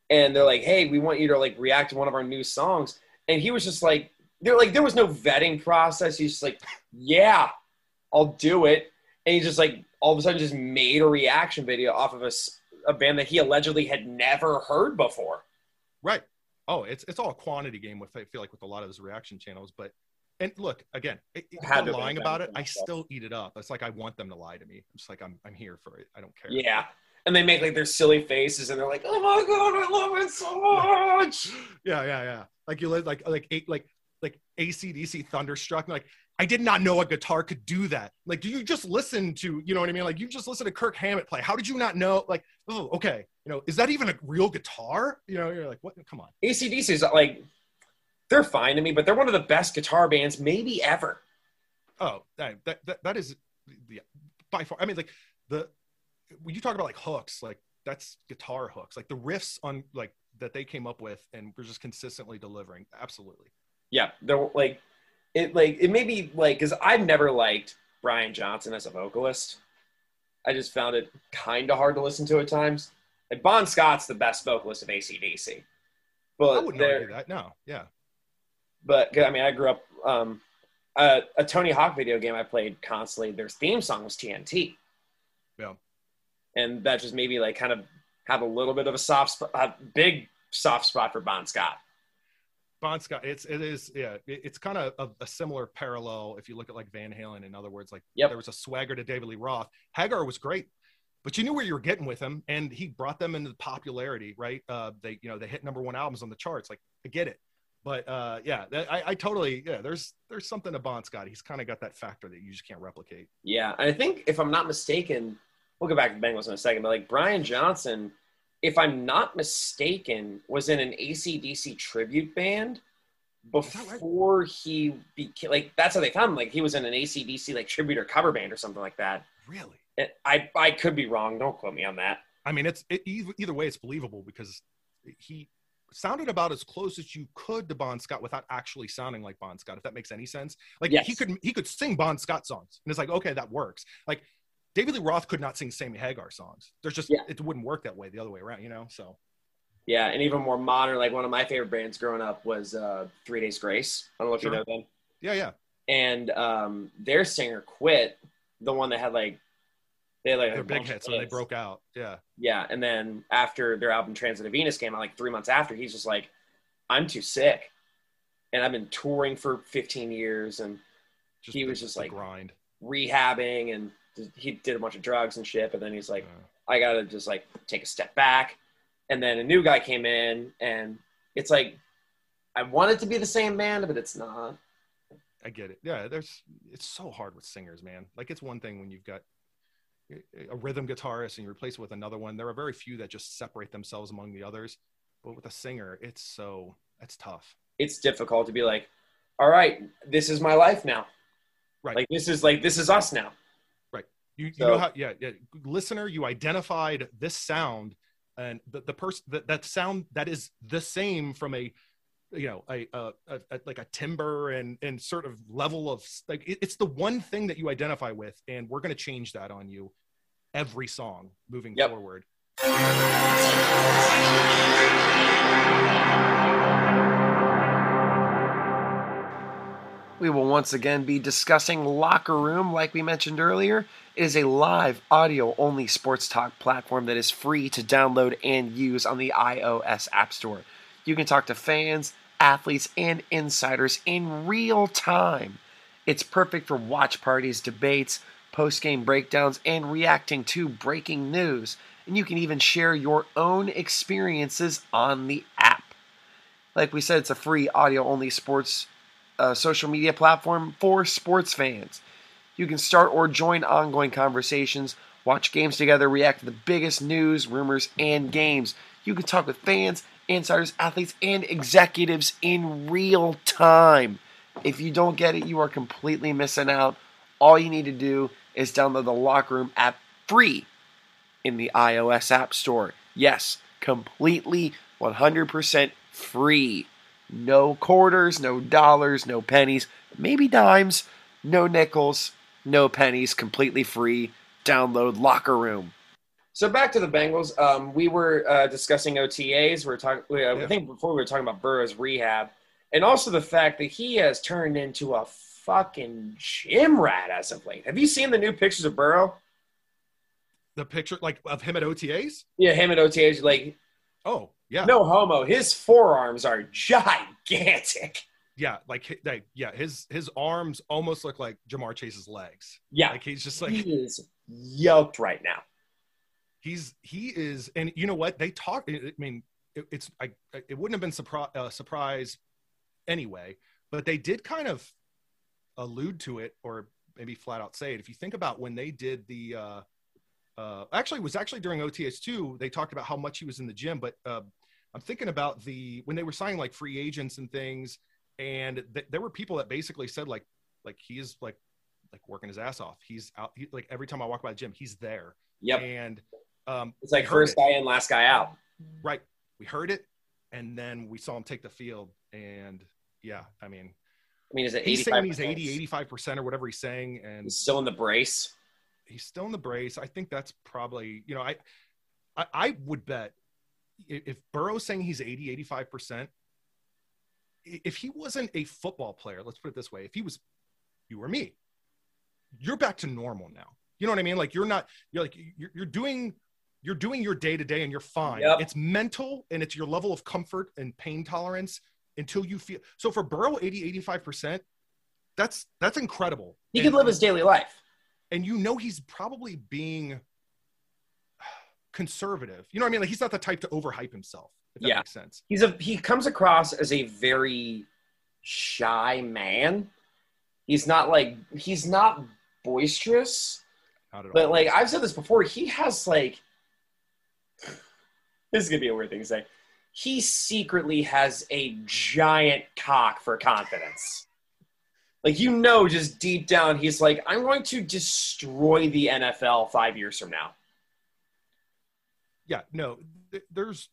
and they're like, "Hey, we want you to like react to one of our new songs." And he was just like there like there was no vetting process. He's just like, yeah, I'll do it, and he just like all of a sudden just made a reaction video off of a, a band that he allegedly had never heard before. Right. Oh, it's it's all a quantity game with I feel like with a lot of those reaction channels. But and look again, i- if Had they're to be lying about it, I still eat it up. It's like I want them to lie to me. I'm just like I'm I'm here for it. I don't care. Yeah, and they make like their silly faces, and they're like, oh my god, I love it so much. yeah, yeah, yeah. Like you live like like eight like like AC/DC Thunderstruck. Like I did not know a guitar could do that. Like, do you just listen to you know what I mean? Like you just listen to Kirk Hammett play. How did you not know? Like, oh, okay. You know, is that even a real guitar? You know, you're like, what? Come on. AC/DC is like, they're fine to me, but they're one of the best guitar bands maybe ever. Oh, that that that, is the by far. I mean, like the when you talk about like hooks, like that's guitar hooks, like the riffs on like that they came up with, and we're just consistently delivering. Absolutely. Yeah, they're like, it like it may be like because I've never liked Brian Johnson as a vocalist. I just found it kind of hard to listen to at times. Like Bon Scott's the best vocalist of AC/DC, But I wouldn't argue that. No, yeah. But I mean, I grew up. Um, a, a Tony Hawk video game I played constantly. Their theme song was TNT. Yeah. and that just made me like kind of have a little bit of a soft spot, a big soft spot for Bon Scott. Bon Scott, it's it is yeah, it- it's kind of a, a similar parallel if you look at like Van Halen. In other words, like Yep. there was a swagger to David Lee Roth. Hagar was great, but you knew where you were getting with him, and he brought them into the popularity. Right? Uh, they you know they hit number one albums on the charts. Like I get it, but uh, yeah, that, I, I totally yeah. There's there's something to Bon Scott. He's kind of got that factor that you just can't replicate. Yeah, and I think if I'm not mistaken, we'll go back to Bengals in a second, but like Brian Johnson, if I'm not mistaken, was in an AC/DC tribute band that right? before he became like that's how they found him. Like he was in an AC/DC like tribute or cover band or something like that. Really? And I I could be wrong. Don't quote me on that. I mean, it's it, either, either way, it's believable because he sounded about as close as you could to Bon Scott without actually sounding like Bon Scott. If that makes any sense, like Yes. he could he could sing Bon Scott songs, and it's like okay, that works. Like David Lee Roth could not sing Sammy Hagar songs. There's just Yeah. it wouldn't work that way the other way around, you know. So Yeah, and even more modern. Like one of my favorite bands growing up was uh, Three Days Grace. I don't know if Sure. you know them. yeah, yeah, And um, their singer quit. The one that had like they had like a they're big hits when they broke out. Yeah, Yeah, and then after their album Transit of Venus came out, like three months after, he's just like, "I'm too sick," and I've been touring for 15 years and just He the- was just like- grind. rehabbing, and he did a bunch of drugs and shit. But then he's like, Uh, I gotta just like take a step back. And then a new guy came in, and it's like, I want it to be the same band, but it's not. I get it. Yeah, there's it's so hard with singers, man. Like it's one thing when you've got a rhythm guitarist and you replace it with another one. There are very few that just separate themselves among the others. But with a singer, it's so it's tough. It's difficult to be like, all right, this is my life now. Right. Like this is like this is us now. You, you So- know how yeah, yeah listener you identified this sound and the, the person that, that sound that is the same from a you know a, a, a, a like a timber and and sort of level of like it, it's the one thing that you identify with and we're going to change that on you every song moving Yep. forward We will once again be discussing Locker Room, like we mentioned earlier. It is a live, audio only sports talk platform that is free to download and use on the iOS App Store. You can talk to fans, athletes, and insiders in real time. It's perfect for watch parties, debates, post game breakdowns, and reacting to breaking news. And you can even share your own experiences on the app. Like we said, it's a free audio only sports uh, social media platform for sports fans. You can start or join ongoing conversations, watch games together, react to the biggest news, rumors, and games. You can talk with fans, insiders, athletes, and executives in real time. If you don't get it, you are completely missing out. All you need to do is download the Locker Room app free in the iOS App Store. Yes, completely 100% free. No quarters, no dollars, no pennies, maybe dimes, no nickels, no pennies, completely free. Download Locker Room. So back to the Bengals. Um, we were uh, discussing OTAs. We are talking. Uh, I think before we were talking about Burrow's rehab, and also the fact that he has turned into a fucking gym rat as of late. Have you seen the new pictures of Burrow? The picture like of him at OTAs. Yeah, him at OTAs, like Oh yeah, no homo. His forearms are gigantic. yeah, like, like yeah, his his arms almost look like Ja'Marr Chase's legs. Yeah, Like he's just like he is yoked right now. he's he is and you know what they talk i mean it, it's i it wouldn't have been surprise uh, surprise anyway but they did kind of allude to it or maybe flat out say it if you think about when they did the uh uh actually it was actually during OTAs 2 they talked about how much he was in the gym but uh i'm thinking about the when they were signing like free agents and things and th- there were people that basically said like like he is like like working his ass off he's out he, like every time i walk by the gym he's there Yep, and um, it's like first it. guy in, last guy out. right. We heard it, and then we saw him take the field, and yeah, I mean, I mean, is it he's saying he's 85%? 80, 85 percent or whatever he's saying, and He's still in the brace. he's still in the brace. I think that's probably you know I I, I would bet if Burrow's saying he's 80, 85 percent, if he wasn't a football player, let's put it this way, if he was you or me, you're back to normal now. You know what I mean? Like you're not you're like you're, you're doing you're doing your day to day and you're fine. Yep. It's mental and it's your level of comfort and pain tolerance until you feel so for Burrow 80 85% that's that's incredible. He And- could live his daily life. and you know he's probably being conservative. You know what I mean? Like he's not the type to overhype himself. If that Yeah. makes sense. He's a he comes across as a very shy man. He's not like he's not boisterous, Not at all. but like I've said this before, he has like this is gonna be a weird thing to say. He secretly has a giant cock for confidence. Like you know, just deep down, he's like, I'm going to destroy the NFL five years from now. yeah, no, th- there's,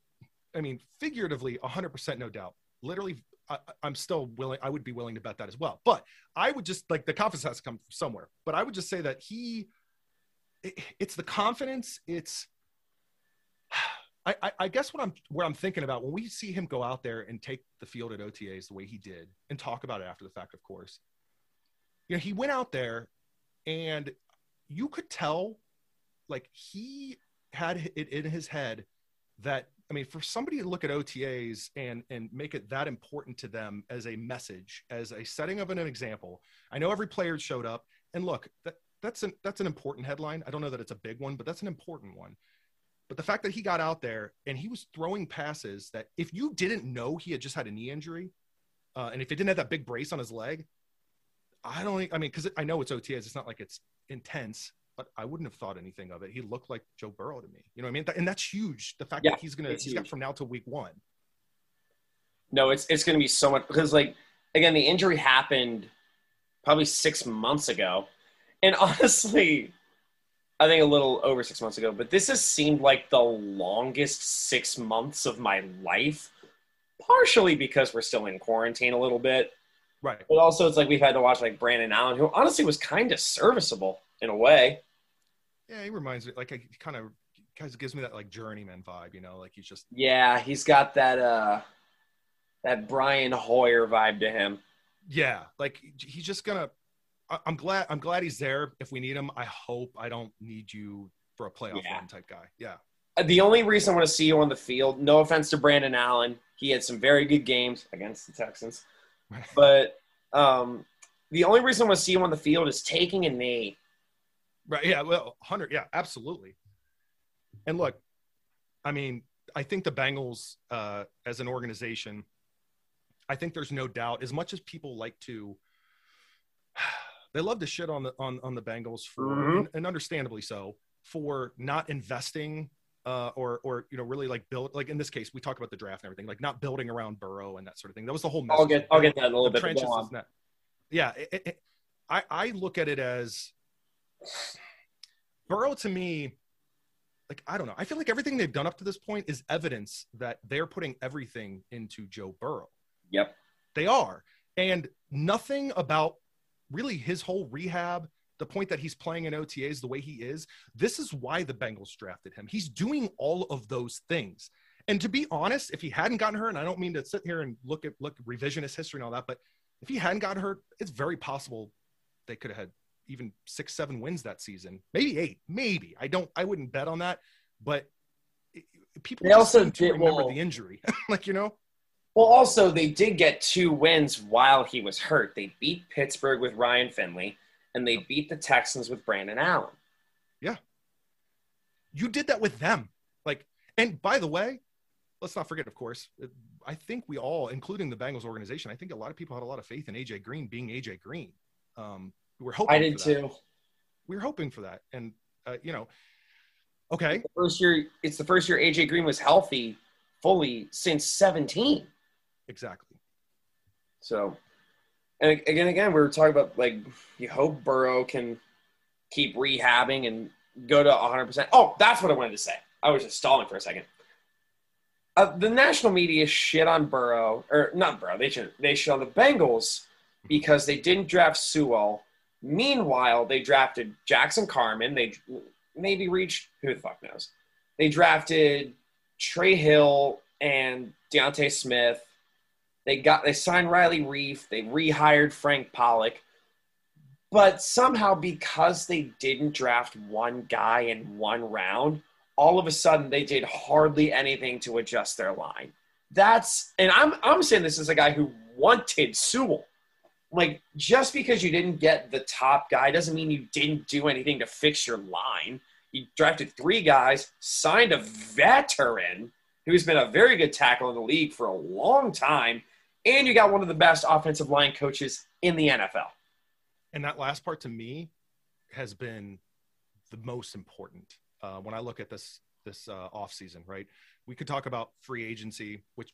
I mean, figuratively, 100% no doubt. Literally, I, I'm still willing, I would be willing to bet that as well. But I would just, like, the confidence has to come from somewhere. But I would just say that he, it, it's the confidence, it's, I, I, I guess what I'm what I'm thinking about when we see him go out there and take the field at OTAs the way he did and talk about it after the fact, of course. You know, he went out there and you could tell like he had it in his head that I mean, for somebody to look at OTAs and and make it that important to them as a message, as a setting of an example. I know every player showed up, and look, that that's an that's an important headline. I don't know that it's a big one, but that's an important one. But the fact that he got out there and he was throwing passes that if you didn't know he had just had a knee injury, uh, and if he didn't have that big brace on his leg, I don't. I mean, because I know it's OTAs, it's not like it's intense, but I wouldn't have thought anything of it. He looked like Joe Burrow to me. You know what I mean? And that's huge. The fact Yeah, that he's gonna he's got from now till week one. No, it's it's going to be so much because like again, the injury happened probably six months ago, and honestly, I think a little over six months ago. But this has seemed like the longest six months of my life, partially because we're still in quarantine a little bit, Right. but also it's like we've had to watch like Brandon Allen, who honestly was kind of serviceable in a way. Yeah, he reminds me like he kind of gives me that like journeyman vibe. You know, like he's just Yeah, he's got that uh that Brian Hoyer vibe to him. yeah, like he's just gonna. I'm glad. I'm glad he's there. If we need him, I hope I don't need you for a playoff Yeah. run type guy. Yeah. the only reason I want to see you on the field, no offense to Brandon Allen, he had some very good games against the Texans, but um, the only reason I want to see you on the field is taking a knee. Right. Yeah. Well, hundred. Yeah. Absolutely. And look, I mean, I think the Bengals, uh, as an organization, I think there's no doubt. As much as people like to, they love to shit on the on on the Bengals for, Mhm. and, and understandably so, for not investing. Uh, or, or you know, really like build like in this case, we talk about the draft and everything, like not building around Burrow and that sort of thing. That was the whole. I'll message. get I'll get that a little the bit. trenches on. is not. Yeah, it, it- it- I I look at it as Burrow to me. Like I don't know. I feel like everything they've done up to this point is evidence that they're putting everything into Joe Burrow. Yep. They are, and nothing about really his whole rehab. The point that he's playing in OTAs the way he is. This is why the Bengals drafted him. He's doing all of those things. And to be honest, if he hadn't gotten hurt, and I don't mean to sit here and look at look revisionist history and all that, but if he hadn't gotten hurt, it's very possible they could have had even six, seven wins that season, maybe eight, maybe. I don't, I wouldn't bet on that, but people They also did- remember well- the injury, like you know. Well, also they did get two wins while he was hurt. They beat Pittsburgh with Ryan Finley, and they beat the Texans with Brandon Allen. Yeah. You did that with them. Like, and by the way, let's not forget, of course, I think we all, including the Bengals organization, I think a lot of people had a lot of faith in AJ Green being AJ Green. Um, we were hoping I did for that. too. We were hoping for that, and uh, you know, okay, first year, it's the first year AJ Green was healthy fully since 17. Exactly. So, and again, again, we were talking about like you hope Burrow can keep rehabbing and go to 100%. Oh, that's what I wanted to say. I was just stalling for a second. Uh, the national media shit on Burrow, or not Burrow. They should they shit on the Bengals because they didn't draft Sewell. Meanwhile, they drafted Jackson Carman. They maybe reached who the fuck knows. They drafted Trey Hill and D'Ante Smith. They got they signed Riley Reiff. They rehired Frank Pollack. But somehow, because they didn't draft one guy in one round, all of a sudden they did hardly anything to adjust their line. That's and I'm I'm saying this as a guy who wanted Sewell. Like just because you didn't get the top guy doesn't mean you didn't do anything to fix your line. You drafted three guys, signed a veteran who's been a very good tackle in the league for a long time, and you got one of the best offensive line coaches in the NFL. And that last part to me has been the most important uh, when I look at this this uh, off season. Right, we could talk about free agency, which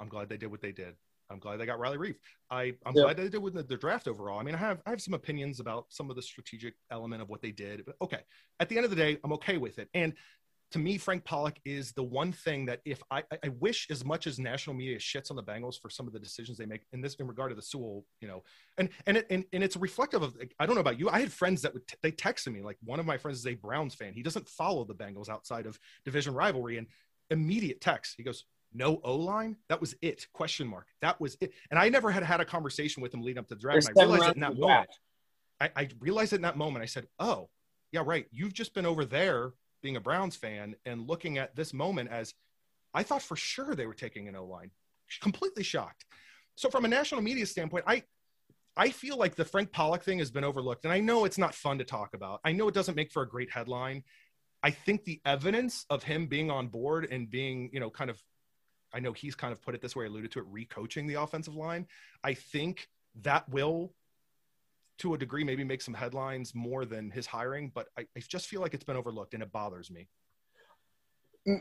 I'm glad they did what they did. I'm glad they got Riley Reiff. I, I'm Yeah. glad they did with the, the draft overall. I mean, I have I have some opinions about some of the strategic element of what they did, but okay. At the end of the day, I'm okay with it. And to me, Frank Pollack is the one thing that if I, I- wish as much as national media shits on the Bengals for some of the decisions they make in this in regard to the Sewell, you know, and and it, and, and it's reflective of I don't know about you. I had friends that would t- they texted me like one of my friends is a Browns fan. He doesn't follow the Bengals outside of division rivalry and immediate text. He goes, "No O line. That was it? Question mark. That was it." And I never had had a conversation with him leading up to the draft. I realized it in that moment. I, I realized it in that moment. I said, "Oh, yeah, right. You've just been over there being a Browns fan and looking at this moment as I thought for sure they were taking an O line. Completely shocked. So from a national media standpoint, I I feel like the Frank Pollack thing has been overlooked, and I know it's not fun to talk about. I know it doesn't make for a great headline. I think the evidence of him being on board and being, you know, kind of, I know he's kind of put it this way, alluded to it, recoaching the offensive line. I think that will to a degree maybe make some headlines more than his hiring, but I, I just feel like it's been overlooked and it bothers me.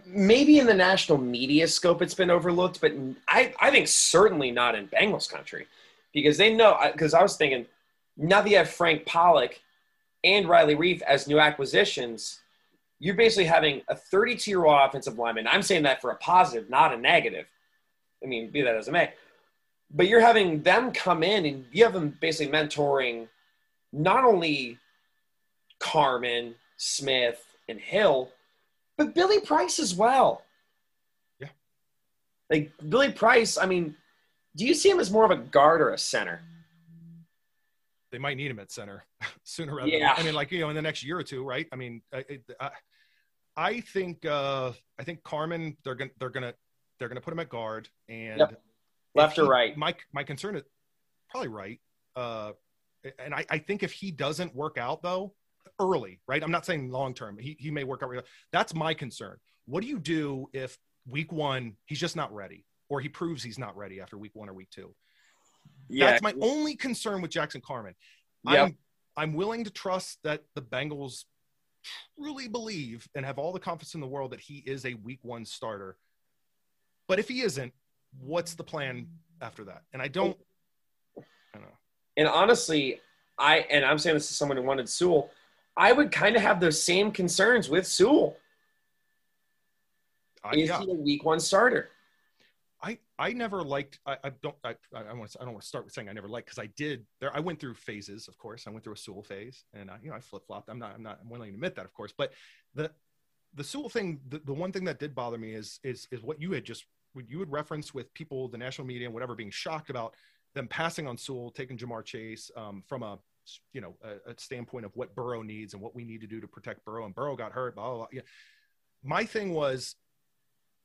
Maybe in the national media scope it's been overlooked, but I, I think certainly not in Bengals country because they know. Because I was thinking, now that you have Frank Pollack and Riley Reiff as new acquisitions, you're basically having a 32 year old offensive lineman. I'm saying that for a positive, not a negative. I mean, be that as it may. But you're having them come in and you have them basically mentoring not only Carman, Smith, and Hill, but Billy Price as well. Yeah. Like Billy Price, I mean, do you see him as more of a guard or a center? They might need him at center sooner rather Yeah. than, I mean, like, you know, in the next year or two, right? I mean, I, I, I think, uh, I think Carman, they're going to, they're to, they're to put him at guard and Yep. Left if or he- right? My, my concern is probably right. Uh, and I, I think if he doesn't work out though, early, right? I'm not saying long term. He, he may work out. That's my concern. What do you do if week one he's just not ready, or he proves he's not ready after week one or week two? That's my only concern with Jackson Carman. Yep. I'm I'm willing to trust that the Bengals truly believe and have all the confidence in the world that he is a week one starter. But if he isn't, what's the plan after that? And I don't I don't know. And honestly, I and I'm saying this to someone who wanted Sewell, I would kind of have those same concerns with Sewell. I, Is yeah. he a week one starter? I I never liked I, I don't I I want to I don't want to start with saying I never liked because I did there I went through phases of course I went through a Sewell phase and I, you know I flip flopped I'm not I'm not I'm willing to admit that of course but the the Sewell thing, the, the one thing that did bother me is is is what you had just what you would reference with people, the national media and whatever, being shocked about them passing on Sewell, taking Ja'Marr Chase um, from a you know a, a, standpoint of what Burrow needs and what we need to do to protect Burrow. And Burrow got hurt. Blah, blah, blah. Yeah. My thing was,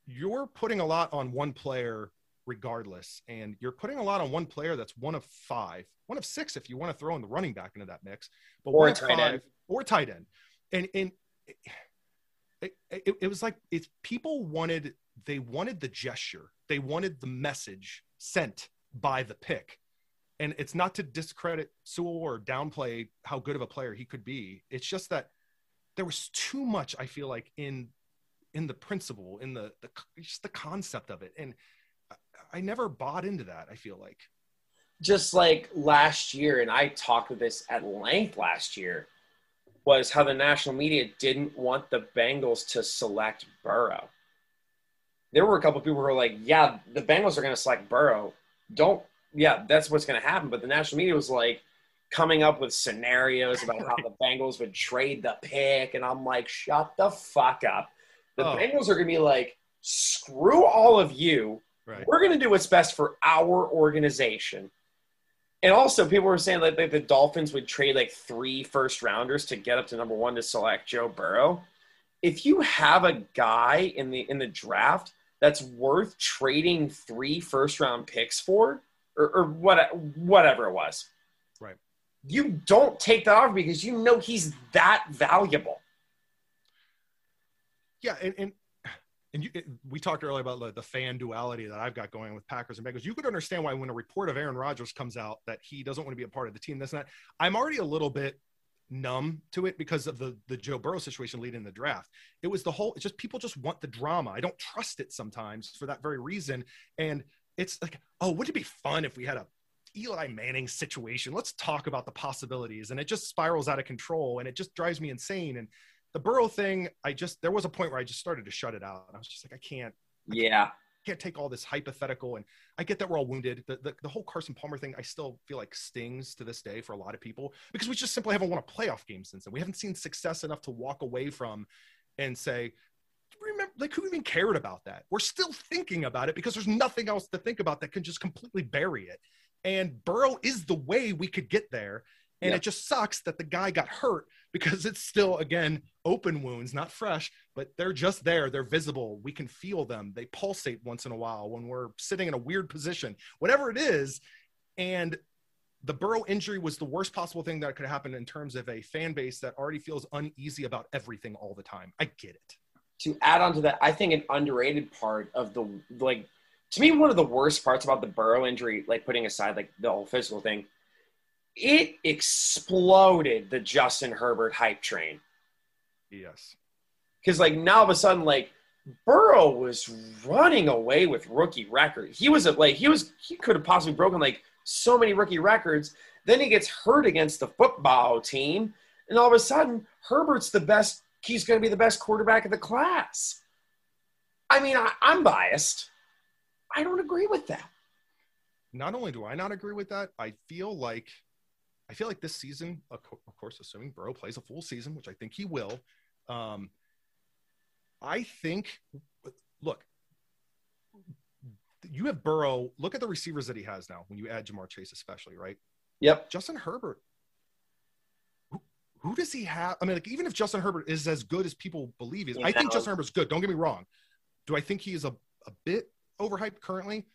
you're putting a lot on one player regardless, and you're putting a lot on one player that's one of five, one of six if you want to throw in the running back into that mix, but Or one a of tight five end. or tight end, and and. It, it, it was like it's people wanted they wanted the gesture they wanted the message sent by the pick and it's not to discredit Sewell or downplay how good of a player he could be. It's just that there was too much I feel like in in the principle, in the the just the concept of it, and I, never bought into that. I feel like just like last year, and I talked with this at length last year, was how the national media didn't want the Bengals to select Burrow. There were a couple people who were like, "Yeah, the Bengals are going to select Burrow. Don't, yeah, that's what's going to happen." But the national media was like coming up with scenarios about how the Bengals would trade the pick, and I'm like, "Shut the fuck up." The Oh. Bengals are going to be like, "Screw all of you." right. we're going to do what's best for our organization. And also, people were saying that like, the Dolphins would trade like three first rounders to get up to number one to select Joe Burrow. If you have a guy in the in the draft that's worth trading three first round picks for, or, or what whatever it was, Right. You don't take that off because you know he's that valuable. Yeah, and and, and you, it, we talked earlier about the, the fan duality that I've got going with Packers and Bengals. You could understand why when a report of Aaron Rodgers comes out that he doesn't want to be a part of the team, this and that. I'm already a little bit numb to it because of the the Joe Burrow situation leading the draft. It was the whole. It's just people just want the drama. I don't trust it sometimes for that very reason. And it's like, oh, wouldn't it be fun if we had a Eli Manning situation? Let's talk about the possibilities. And it just spirals out of control, and it just drives me insane. And the Burrow thing, I just there was a point where I just started to shut it out. And I was just like, I can't Yeah, can't take all this hypothetical and I get that we're all wounded. The, the the whole Carson Palmer thing, I still feel like stings to this day for a lot of people because we just simply haven't won a playoff game since then. We haven't seen success enough to walk away from and say, remember, like who even cared about that? We're still thinking about it because there's nothing else to think about that can just completely bury it. And Burrow is the way we could get there. And Yeah. it just sucks that the guy got hurt because it's still, again, open wounds, not fresh, but they're just there. They're visible. We can feel them. They pulsate once in a while when we're sitting in a weird position, whatever it is. And the Burrow injury was the worst possible thing that could happen in terms of a fan base that already feels uneasy about everything all the time. I get it. to add on to that, I think an underrated part of the like to me one of the worst parts about the Burrow injury, like putting aside like the whole physical thing, it exploded the Justin Herbert hype train. Yes. Because like now all of a sudden, like Burrow was running away with rookie record. He was like he was he could have possibly broken like so many rookie records. Then he gets hurt against the football team, and all of a sudden Herbert's the best. He's going to be the best quarterback of the class. I mean, I, I'm biased. I don't agree with that. Not only do I not agree with that, I feel like I feel like this season, of co- of course, assuming Burrow plays a full season, which I think he will. Um, I think, look, you have Burrow. Look at the receivers that he has now. When you add Ja'Marr Chase, especially, right? Yep. Justin Herbert. Who, who does he have? I mean, like, even if Justin Herbert is as good as people believe he is, I think. Justin Herbert's good. Don't get me wrong. Do I think he is a, a bit overhyped currently?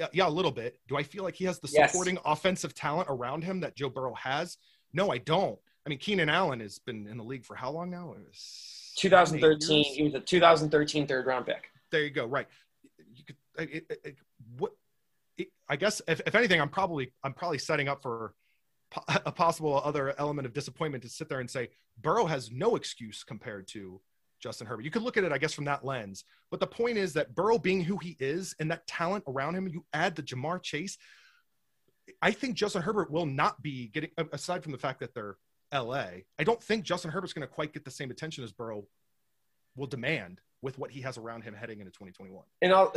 Yeah, yeah, a little bit. Do I feel like he has the Yes. supporting offensive talent around him that Joe Burrow has? No, I don't. I mean, Keenan Allen has been in the league for how long now? Was 2013. He was a 2013 third round pick. there you go right you could it, it, it, what i guess if, if anything i'm probably i'm probably setting up for a possible other element of disappointment to sit there and say burrow has no excuse compared to justin herbert you could look at it i guess from that lens but the point is that burrow being who he is and that talent around him you add the ja'marr chase i think justin herbert will not be getting aside from the fact that they're la i don't think justin herbert's going to quite get the same attention as burrow will demand with what he has around him heading into 2021. And I'll,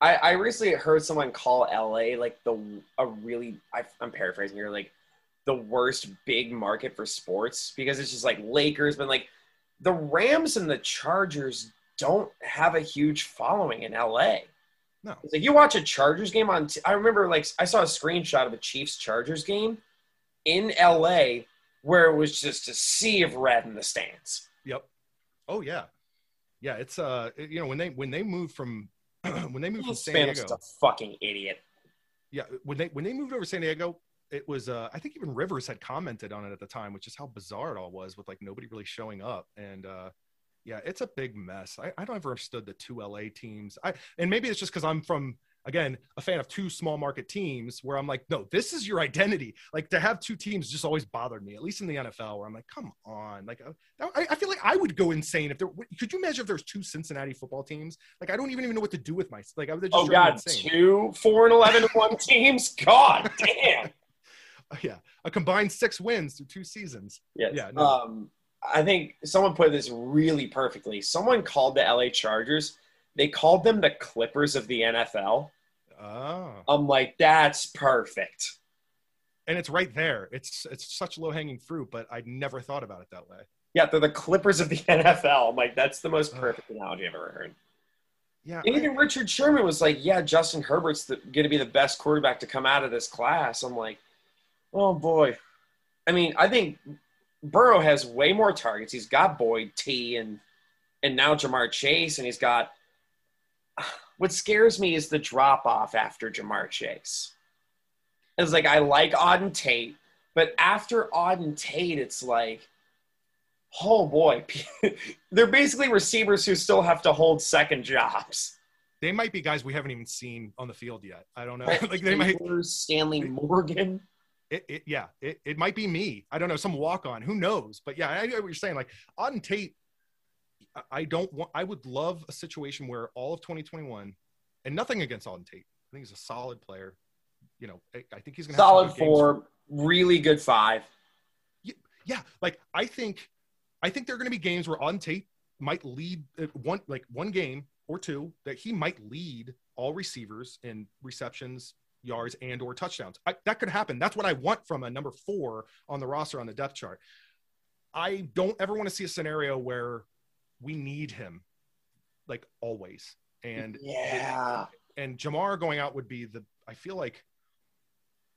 I, I recently heard someone call LA like the a really I, I'm paraphrasing here like the worst big market for sports because it's just like Lakers, but like the Rams and the Chargers don't have a huge following in LA. No. It's like you watch a Chargers game on. T- I remember like I saw a screenshot of a Chiefs Chargers game in LA where it was just a sea of red in the stands. Yep. Oh yeah, yeah. It's uh, it- you know, when they when they moved from when they moved from San Diego, a fucking idiot. yeah, when they when they moved over to San Diego, it was uh, I think even Rivers had commented on it at the time, which is how bizarre it all was with like nobody really showing up and. uh yeah, it's a big mess. I, I don't ever understood the two LA teams. I and maybe it's just because I'm from again a fan of two small market teams where I'm like, no, this is your identity. Like to have two teams just always bothered me. At least in the NFL, where I'm like, come on, like uh, I, I feel like I would go insane if there. Could you imagine if there's two Cincinnati football teams? Like I don't even even know what to do with my like I would just Oh god, insane. two four and eleven and one teams. God damn. yeah, a combined six wins through two seasons. Yes. Yeah, no. Um, I think someone put this really perfectly. Someone called the LA Chargers. They called them the Clippers of the NFL. Oh, I'm like, that's perfect. and it's right there. It's it's such low hanging fruit, but I'd never thought about it that way. Yeah, they're the Clippers of the NFL. I'm like, that's the most perfect analogy I've ever heard. Yeah, And I- even Richard Sherman was like, yeah, Justin Herbert's going to be the best quarterback to come out of this class. I'm like, oh boy. I mean, I think Burrow has way more targets. He's got Boyd, Tee, and and now Ja'Marr Chase, and he's got. What scares me is the drop off after Ja'Marr Chase. It's like I like Auden Tate, but after Auden Tate, it's like, oh boy, they're basically receivers who still have to hold second jobs. they might be guys we haven't even seen on the field yet. I don't know. like they might. Taylor, Stanley Morgan. It, it, yeah, it, it might be me. I don't know. Some walk on. Who knows? But yeah, I know what you're saying. Like Auden Tate, I- I don't want. I would love a situation where all of 2021, and nothing against Auden Tate. I think he's a solid player. You know, I, I think he's gonna have Solid four, really good five. Yeah, like I think, I think there are going to be games where Auden Tate might lead uh, one like one game or two that he might lead all receivers in receptions, yards, and or touchdowns. I, that could happen. That's what I want from a number four on the roster on the depth chart. I don't ever want to see a scenario where we need him, like always. And Yeah. and Ja'Marr going out would be the I feel like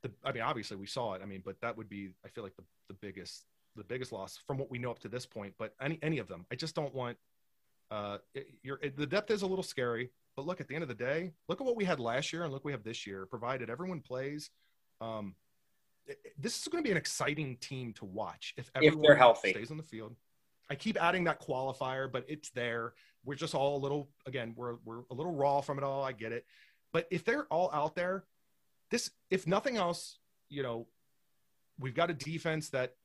the I mean obviously we saw it I mean but that would be I feel like the, the biggest the biggest loss from what we know up to this point but any any of them I just don't want uh it, you're it, the depth is a little scary but look at the end of the day look at what we had last year and look what we have this year provided everyone plays um it- this is going to be an exciting team to watch if they're everyone healthy. stays on the field I keep adding that qualifier, but it's there. We're just all a little, again, we're, we're a little raw from it all. I get it. But if they're all out there, this, if nothing else, you know, we've got a defense that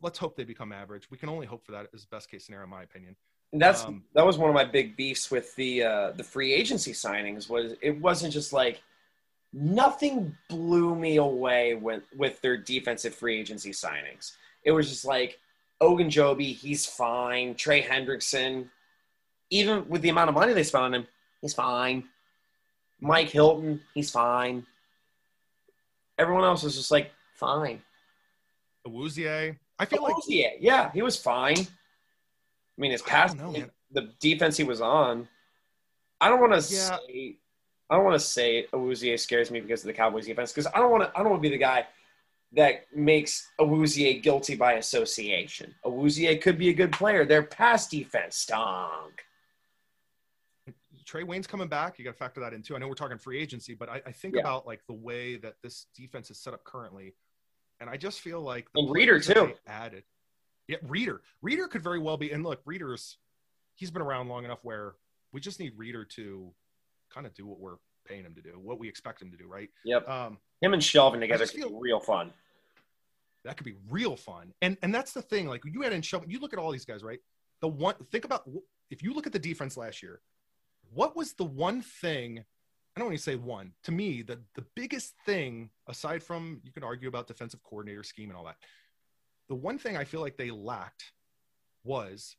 let's hope they become average. We can only hope for that as best case scenario, in my opinion. And that's Um, that was one of my big beefs with the uh, the free agency signings. Was it wasn't just like nothing blew me away with with their defensive free agency signings. It was just like Ogunjobi, he's fine. Trey Hendrickson, even with the amount of money they spent on him, he's fine. Mike Hilton, he's fine. Everyone else was just like fine. Awuzie, I feel like yeah, yeah, he was fine. I mean, his pass, know, the defense he was on. I don't want to Yeah. say, I don't want to say Awuzie scares me because of the Cowboys defense because I don't want to, I don't want to be the guy that makes Awuzie guilty by association. Awuzie could be a good player. Their pass defense stunk. Trae Waynes coming back. You got to factor that in too. I know we're talking free agency, but I, I think Yeah. about like the way that this defense is set up currently, and I just feel like the And Reader, too. added. Yeah, Reader. Reader could very well be. And look, Reader's he's been around long enough where we just need Reader to kind of do what we're paying him to do, what we expect him to do, right? Yep, Um, him and Shelvin together could feel- be real fun. that could be real fun. And and that's the thing. Like you had in Shelby, you look at all these guys, right? The one think about if you look at the defense last year, what was the one thing? I don't want to say one. To me, the the biggest thing, aside from you can argue about defensive coordinator scheme and all that, the one thing I feel like they lacked was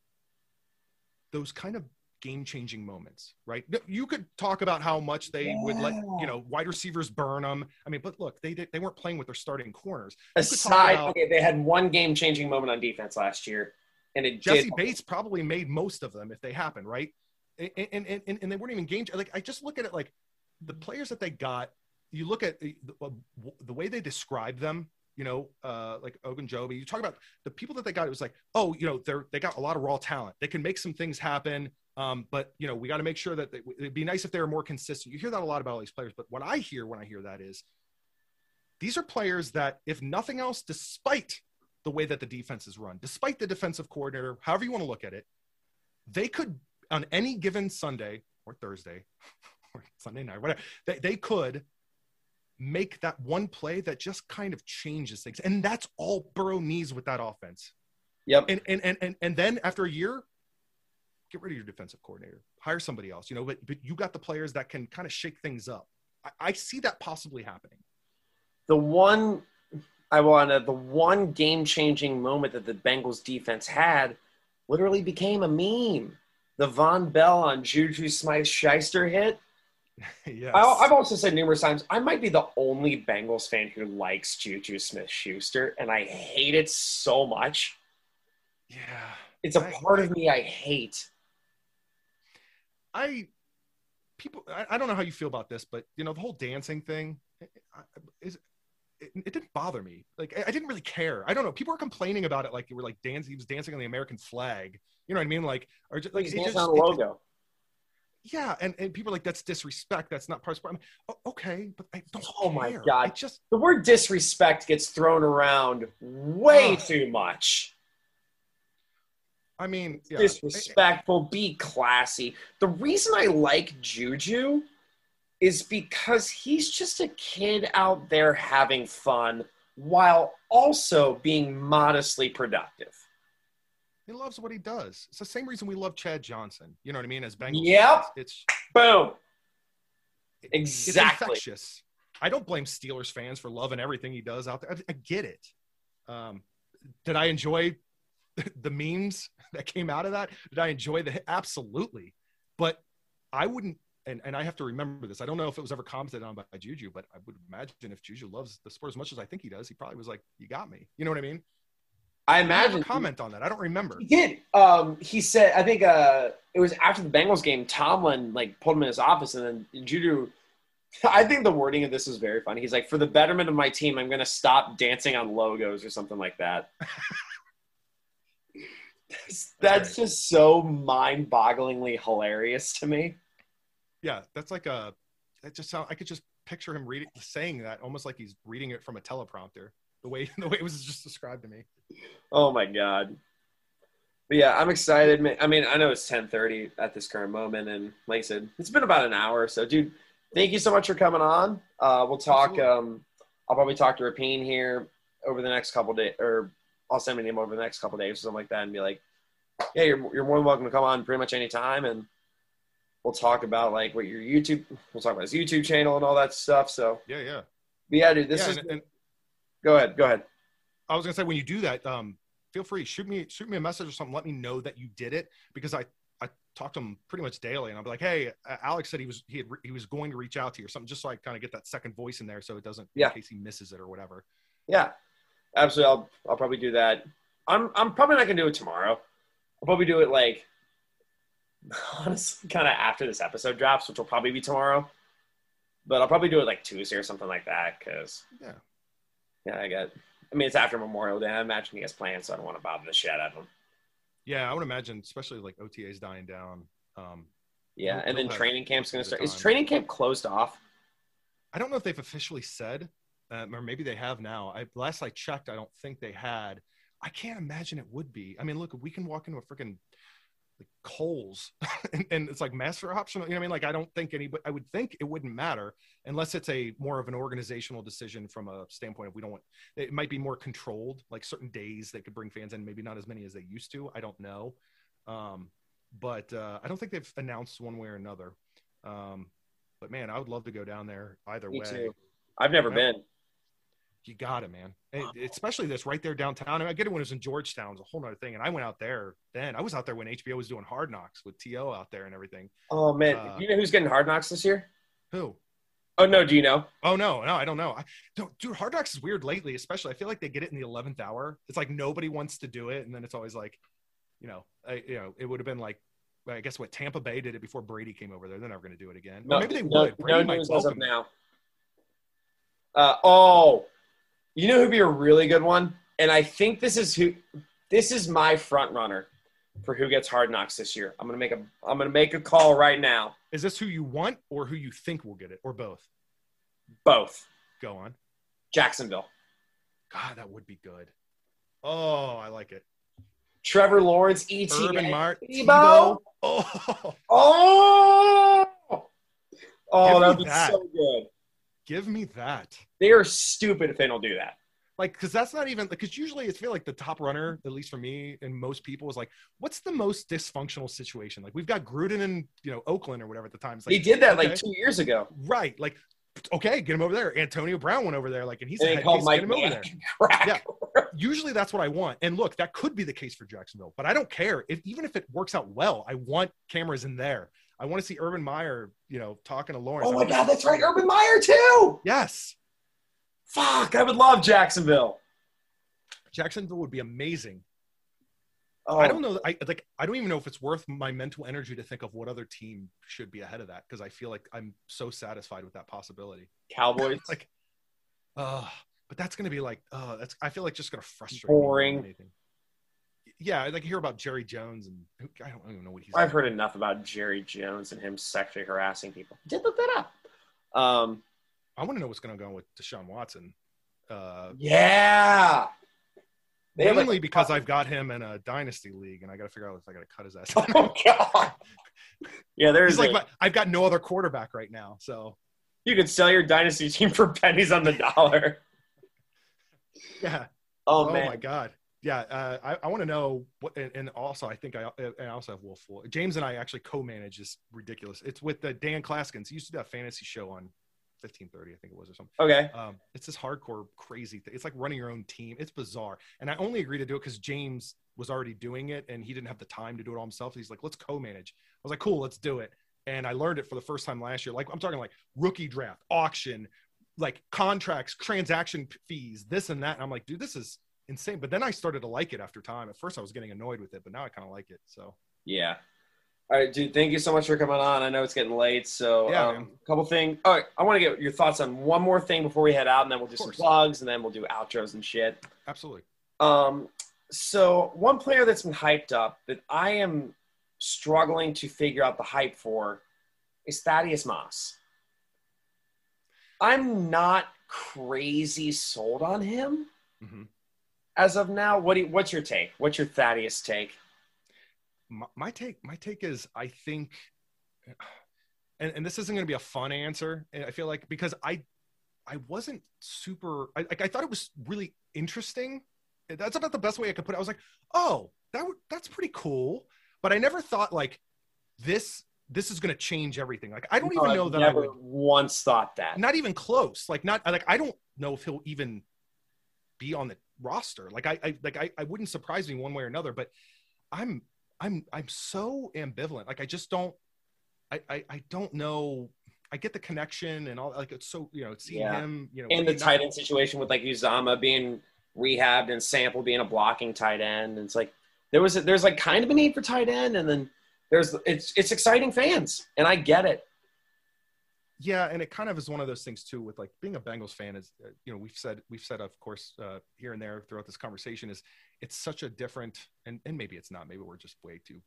those kind of game changing moments, right? You could talk about how much they would let you know wide receivers burn them. I mean, but look, they did, they weren't playing with their starting corners. You could talk Aside, about- okay, they had one game changing moment on defense last year. and it Jessie did. Bates probably made most of them if they happened, right? And and, and, and, they weren't even game like I just look at it like the players that they got. You look at the, the way they describe them. You know, uh, like Ogunjobi. You talk about the people that they got. It was like, oh, you know, they're they got a lot of raw talent. They can make some things happen. Um, but you know, we got to make sure that they, it'd be nice if they were more consistent. You hear that a lot about all these players. But what I hear when I hear that is, these are players that, if nothing else, despite the way that the defense is run, despite the defensive coordinator, however you want to look at it, they could on any given Sunday or Thursday or Sunday night, whatever, they, they could make that one play that just kind of changes things. And that's all Burrow needs with that offense. Yep. And and and and, and then after a year, get rid of your defensive coordinator, hire somebody else, you know, but, but you got the players that can kind of shake things up. I, I see that possibly happening. the one I wanted, the one game changing moment that the Bengals defense had literally became a meme. The Vonn Bell on Juju Smith Schuster hit. yes. I, I've also said numerous times, I might be the only Bengals fan who likes Juju Smith Schuster, and I hate it so much. yeah. It's a I- part of me I hate. I people I, I don't know how you feel about this, but you know the whole dancing thing is it, it didn't bother me. Like I, I didn't really care. I don't know. People were complaining about it like they were like dancing. He was dancing on the American flag. You know what I mean? Like or just like He's it just- on the it- logo. Yeah, and, and people are like that's disrespect. That's not part of sport. I'm like, oh, okay, but I don't. Oh my care. God. It just The word disrespect gets thrown around way Ugh. too much. I mean, yeah. disrespectful, be classy. The reason I like Juju is because he's just a kid out there having fun while also being modestly productive. He loves what he does. It's the same reason we love Chad Johnson. You know what I mean? As Bengals, Yep. it's Boom. it- Exactly. It's infectious. I don't blame Steelers fans for loving everything he does out there. I, I get it. Um, did I enjoy the memes that came out of that? Did I enjoy the absolutely? But I wouldn't. And, and I have to remember this. I don't know if it was ever commented on by Juju, but I would imagine if Juju loves the sport as much as I think he does, he probably was like, "You got me." You know what I mean? I Did he ever imagine comment on that. I don't remember. He did. Um, he said, I think uh, it was after the Bengals game. Tomlin like pulled him in his office, and then Juju. I think the wording of this is very funny. He's like, "For the betterment of my team, I'm going to stop dancing on logos or something like that." that's, that's just so mind-bogglingly hilarious to me. Yeah, that's like a. That just sound. I could just picture him reading, saying that almost like he's reading it from a teleprompter. The way the way it was just described to me. Oh my god. But yeah, I'm excited. I mean, I know it's 10:30 at this current moment, and like I said, it's been about an hour. So, dude, thank you so much for coming on. Uh, we'll talk. Um, I'll probably talk to Rapien here over the next couple days, or I'll send him over the next couple days or something like that, and be like, "Yeah, you're you're more than welcome to come on pretty much any time." And we'll talk about like what your YouTube. We'll talk about his YouTube channel and all that stuff. So, Yeah, yeah. but yeah, dude, this yeah, is. and, and go ahead. Go ahead. I was gonna say when you do that, um, feel free shoot me shoot me a message or something. Let me know that you did it because I I talk to him pretty much daily, and I'll be like, hey, Alex said he was he had, he was going to reach out to you or something, just so I kind of get that second voice in there, so it doesn't Yeah. in case he misses it or whatever. Yeah, absolutely. I'll I'll probably do that. I'm I'm probably not gonna do it tomorrow. I'll probably do it like honestly, kind of after this episode drops, which will probably be tomorrow. But I'll probably do it like Tuesday or something like that because Yeah. Yeah, I got. I mean, it's after Memorial Day. I imagine he has plans, so I don't want to bother the shit out of him. Yeah, I would imagine, especially like OTA's dying down. Um, Yeah, and then training camp's bit of start. Is training camp closed off? I don't know if they've officially said, um, or maybe they have now. I, last I checked, I don't think they had. I can't imagine it would be. I mean, look, we can walk into a freaking like Kohl's, and, and it's like master optional. You know what I mean? Like, I don't think any, but I would think it wouldn't matter unless it's a more of an organizational decision from a standpoint of we don't want. It might be more controlled, like certain days they could bring fans in, maybe not as many as they used to. I don't know, um, but uh, I don't think they've announced one way or another. Um, but man, I would love to go down there either Me way. too. I've never Yeah. been. You got it, man. And especially this right there downtown. I, mean, I get it when it was in Georgetown, it's a whole nother thing. And I went out there then. I was out there when HBO was doing Hard Knocks with To out there and everything. Oh man, Uh, you know who's getting hard knocks this year? Who? Oh no, do you know? Oh no, no, I don't know. I don't, dude. Hard Knocks is weird lately, especially. I feel like they get it in the eleventh hour. It's like nobody wants to do it, and then it's always like, you know, I, you know, it would have been like, I guess what Tampa Bay did it before Brady came over there. They're never going to do it again. No, or maybe they no, would. Brady no might news as of welcome now. Uh, oh, you know who'd be a really good one, and I think this is who. This is my front runner for who gets Hard Knocks this year. I'm gonna make a. I'm gonna make a call right now. Is this who you want or who you think will get it or both? Both. Go on. Jacksonville. God, that would be good. Oh, I like it. Trevor Lawrence, ET, Urban Meyer, Tebow. Oh, Oh, oh, that'd be that. so good. Give me that. They are stupid if they don't do that. Like, because that's not even because usually it's feel like the top runner, at least for me and most people, is like, what's the most dysfunctional situation? Like, we've got Gruden in you know Oakland or whatever at the time. It's like, They did that okay, like two years ago. right. Like, okay, get him over there. Antonio Brown went over there, like, and he's And called Mike get him over there. Crack. Yeah. Usually that's what I want. And look, that could be the case for Jacksonville, but I don't care. If even if it works out well, I want cameras in there. I want to see Urban Meyer, you know, talking to Lawrence. Oh my God, that's right, Urban Meyer too. Yes. Fuck, I would love Jacksonville. Jacksonville would be amazing. Oh, I don't know. I like. I don't even know if it's worth my mental energy to think of what other team should be ahead of that because I feel like I'm so satisfied with that possibility. Cowboys. Like, uh, but that's gonna be like, uh, that's. I feel like just gonna frustrate. Boring. Me more than anything. Yeah, I like hear about Jerry Jones and who- I don't even know what he's. I've heard enough about Jerry Jones and him sexually harassing people. Did look that up. Um, I want to know what's gonna go on with Deshaun Watson. Uh, yeah. They have, like, mainly because fucking- I've got him in a dynasty league and I got to figure out if I got to cut his ass. Oh God. Yeah, there's like, a- my, I've got no other quarterback right now, so you could sell your dynasty team for pennies on the dollar. yeah. Oh, Oh, man. my god. Yeah, uh, I, I want to know what, and, and also I think I, I also have Wolf. James and I actually co-manage this ridiculous. It's with the Dan Claskins. He used to do a fantasy show on 1530, I think it was, or something. Okay. Um, it's this hardcore crazy thing. It's like running your own team. It's bizarre. And I only agreed to do it because James was already doing it and he didn't have the time to do it all himself. He's like, let's co-manage. I was like, cool, let's do it. And I learned it for the first time last year. Like I'm talking like rookie draft, auction, like contracts, transaction fees, this and that. And I'm like, dude, this is insane. But then I started to like it after time. At first I was getting annoyed with it, but now I kind of like it. So Yeah. All right, dude. Thank you so much for coming on. I know it's getting late, so Yeah, um, a couple things. All right, I want to get your thoughts on one more thing before we head out, and then we'll do some plugs, and then we'll do outros and shit. absolutely. Um, so one player that's been hyped up that I am struggling to figure out the hype for is Thaddeus Moss. I'm not crazy sold on him Mhm. As of now. What do you, what's your take? What's your Thaddeus take? my, my take my take is i think and, and this isn't going to be a fun answer eh, i feel like because i i wasn't super I, like i thought it was really interesting eh, that's about the best way i could put it i was like oh that would that's pretty cool but i never thought like this this is going to change everything like i don't even I've know that never i would once thought that. not even close like not like i don't know if he'll even be on the roster like i, I like I, I wouldn't surprise me one way or another but i'm i'm i'm so ambivalent like i just don't i i, I don't know i get the connection and all like it's so you know seeing Yeah. him you know and the tight end situation with like Uzomah being rehabbed and Sample being a blocking tight end. And it's like there was a, there's like kind of a need for tight end, and then there's it's it's exciting fans, and I get it. Yeah and it kind of is one of those things too with like being a bengals fan is uh, you know we've said we've said of course uh, here and there throughout this conversation is it's such a different and and maybe it's not maybe we're just way too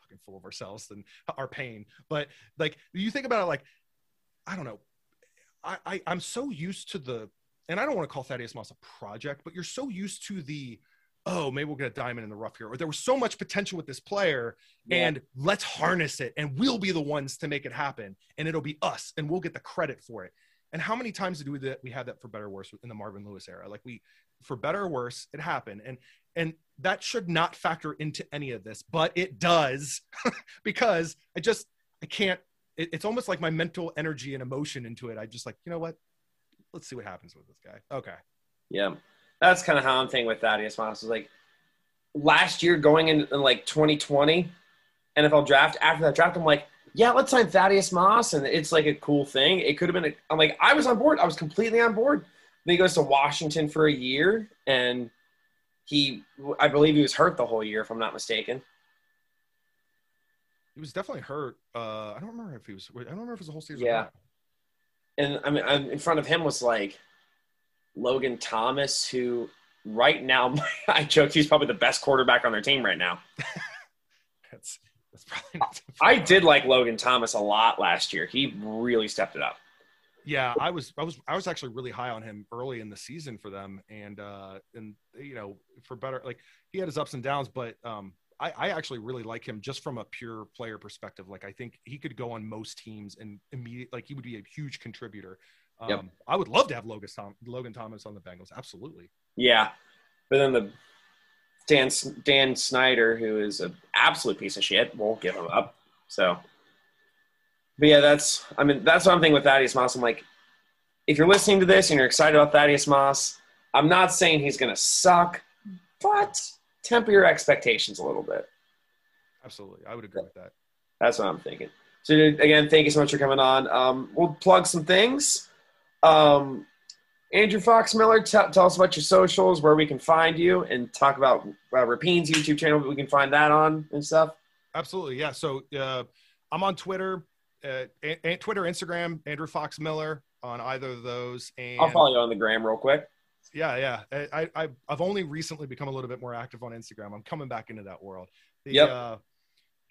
fucking full of ourselves and our pain but like you think about it like i don't know. I, I i'm so used to the and i don't want to call thaddeus moss a project but you're so used to the oh maybe we'll get a diamond in the rough here or there was so much potential with this player Yeah. and let's harness it and we'll be the ones to make it happen and it'll be us and we'll get the credit for it. And how many times did we that we had that for better or worse in the marvin lewis era? Like we for better or worse it happened. And and that should not factor into any of this but it does because i just i can't it, it's almost like my mental energy and emotion into it. I just like you know what? Let's see what happens with this guy. Okay. Yeah, that's kind of how I'm thinking with Thaddeus Moss. Is like last year going in, in like 2020 NFL draft. After that draft, I'm like, yeah, let's sign Thaddeus Moss, and it's like a cool thing. It could have been. A, I'm like, I was on board. I was completely on board. Then he goes to Washington for a year, and he, I believe he was hurt the whole year, if I'm not mistaken. He was definitely hurt. Uh, I don't remember if he was. I don't remember if it was a whole season. Yeah. And I mean, I'm, in front of him was like Logan Thomas, who right now, I joked he's probably the best quarterback on their team right now. That's that's probably not. I did like Logan Thomas a lot last year. He really stepped it up. Yeah, I was I was I was actually really high on him early in the season for them, and uh, and you know for better like he had his ups and downs, but um, I, I actually really like him just from a pure player perspective. Like I think he could go on most teams and immediate like he would be a huge contributor. Um, Yep. I would love to have Logan Tom, Logan Thomas on the Bengals. Absolutely. Yeah, but then the Dan Dan Snyder, who is an absolute piece of shit, won't give him up. So, but yeah, that's I mean that's one I'm with Thaddeus Moss. I'm like, if you're listening to this and you're excited about Thaddeus Moss, I'm not saying he's gonna suck, but temper your expectations a little bit. Absolutely, I would agree with that. That's what I'm thinking. So again, thank you so much for coming on. Um, we'll plug some things. Um, Andrew Fox Miller, t- tell us about your socials, where we can find you, and talk about uh, Rapien's YouTube channel. We can find that on and stuff. Absolutely, yeah. So uh, I'm on Twitter, uh, a- a- Twitter, Instagram, Andrew Fox Miller on either of those, and I'll follow you on the gram real quick. yeah, yeah. I, I I've only recently become a little bit more active on Instagram. I'm coming back into that world. The, Yep. Uh,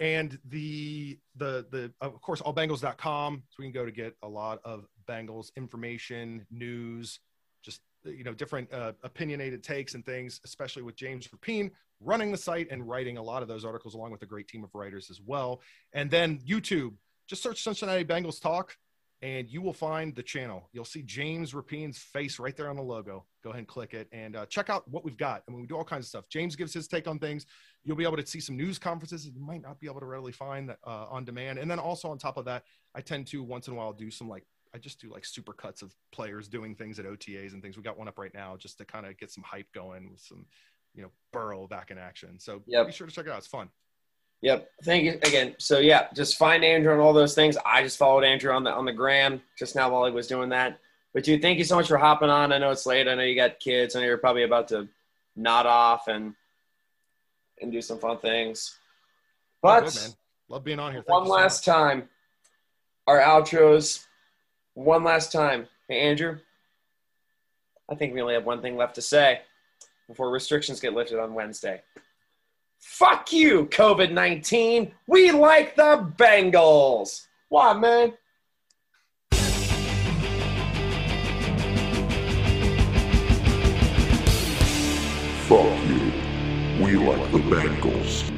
and the the the of course allbengals.com so we can go to get a lot of Bengals information, news, just you know different uh, opinionated takes and things, especially with James Rapien running the site and writing a lot of those articles along with a great team of writers as well. And then YouTube, just search Cincinnati Bengals Talk and you will find the channel. You'll see James Rapien's face right there on the logo. Go ahead and click it and uh, check out what we've got. I mean, we do all kinds of stuff. James gives his take on things. You'll be able to see some news conferences that you might not be able to readily find uh, on demand. And then also on top of that, I tend to once in a while do some like I just do like super cuts of players doing things at OTAs and things. We got one up right now just to kind of get some hype going with some, you know, Burrow back in action. So Yep. be sure to check it out. It's fun. Yep. Thank you again. So yeah, just find Andrew on all those things. I just followed Andrew on the on the gram just now while he was doing that. But dude, thank you so much for hopping on. I know it's late. I know you got kids. I know you're probably about to nod off and and do some fun things. Oh, But good. Love being on here. Thank one so last much. time, our outros. One last time. Hey Andrew, I think we only have one thing left to say before restrictions get lifted on Wednesday. Fuck you, COVID 19. We like the Bengals. Why, man? Fuck you. We like the Bengals.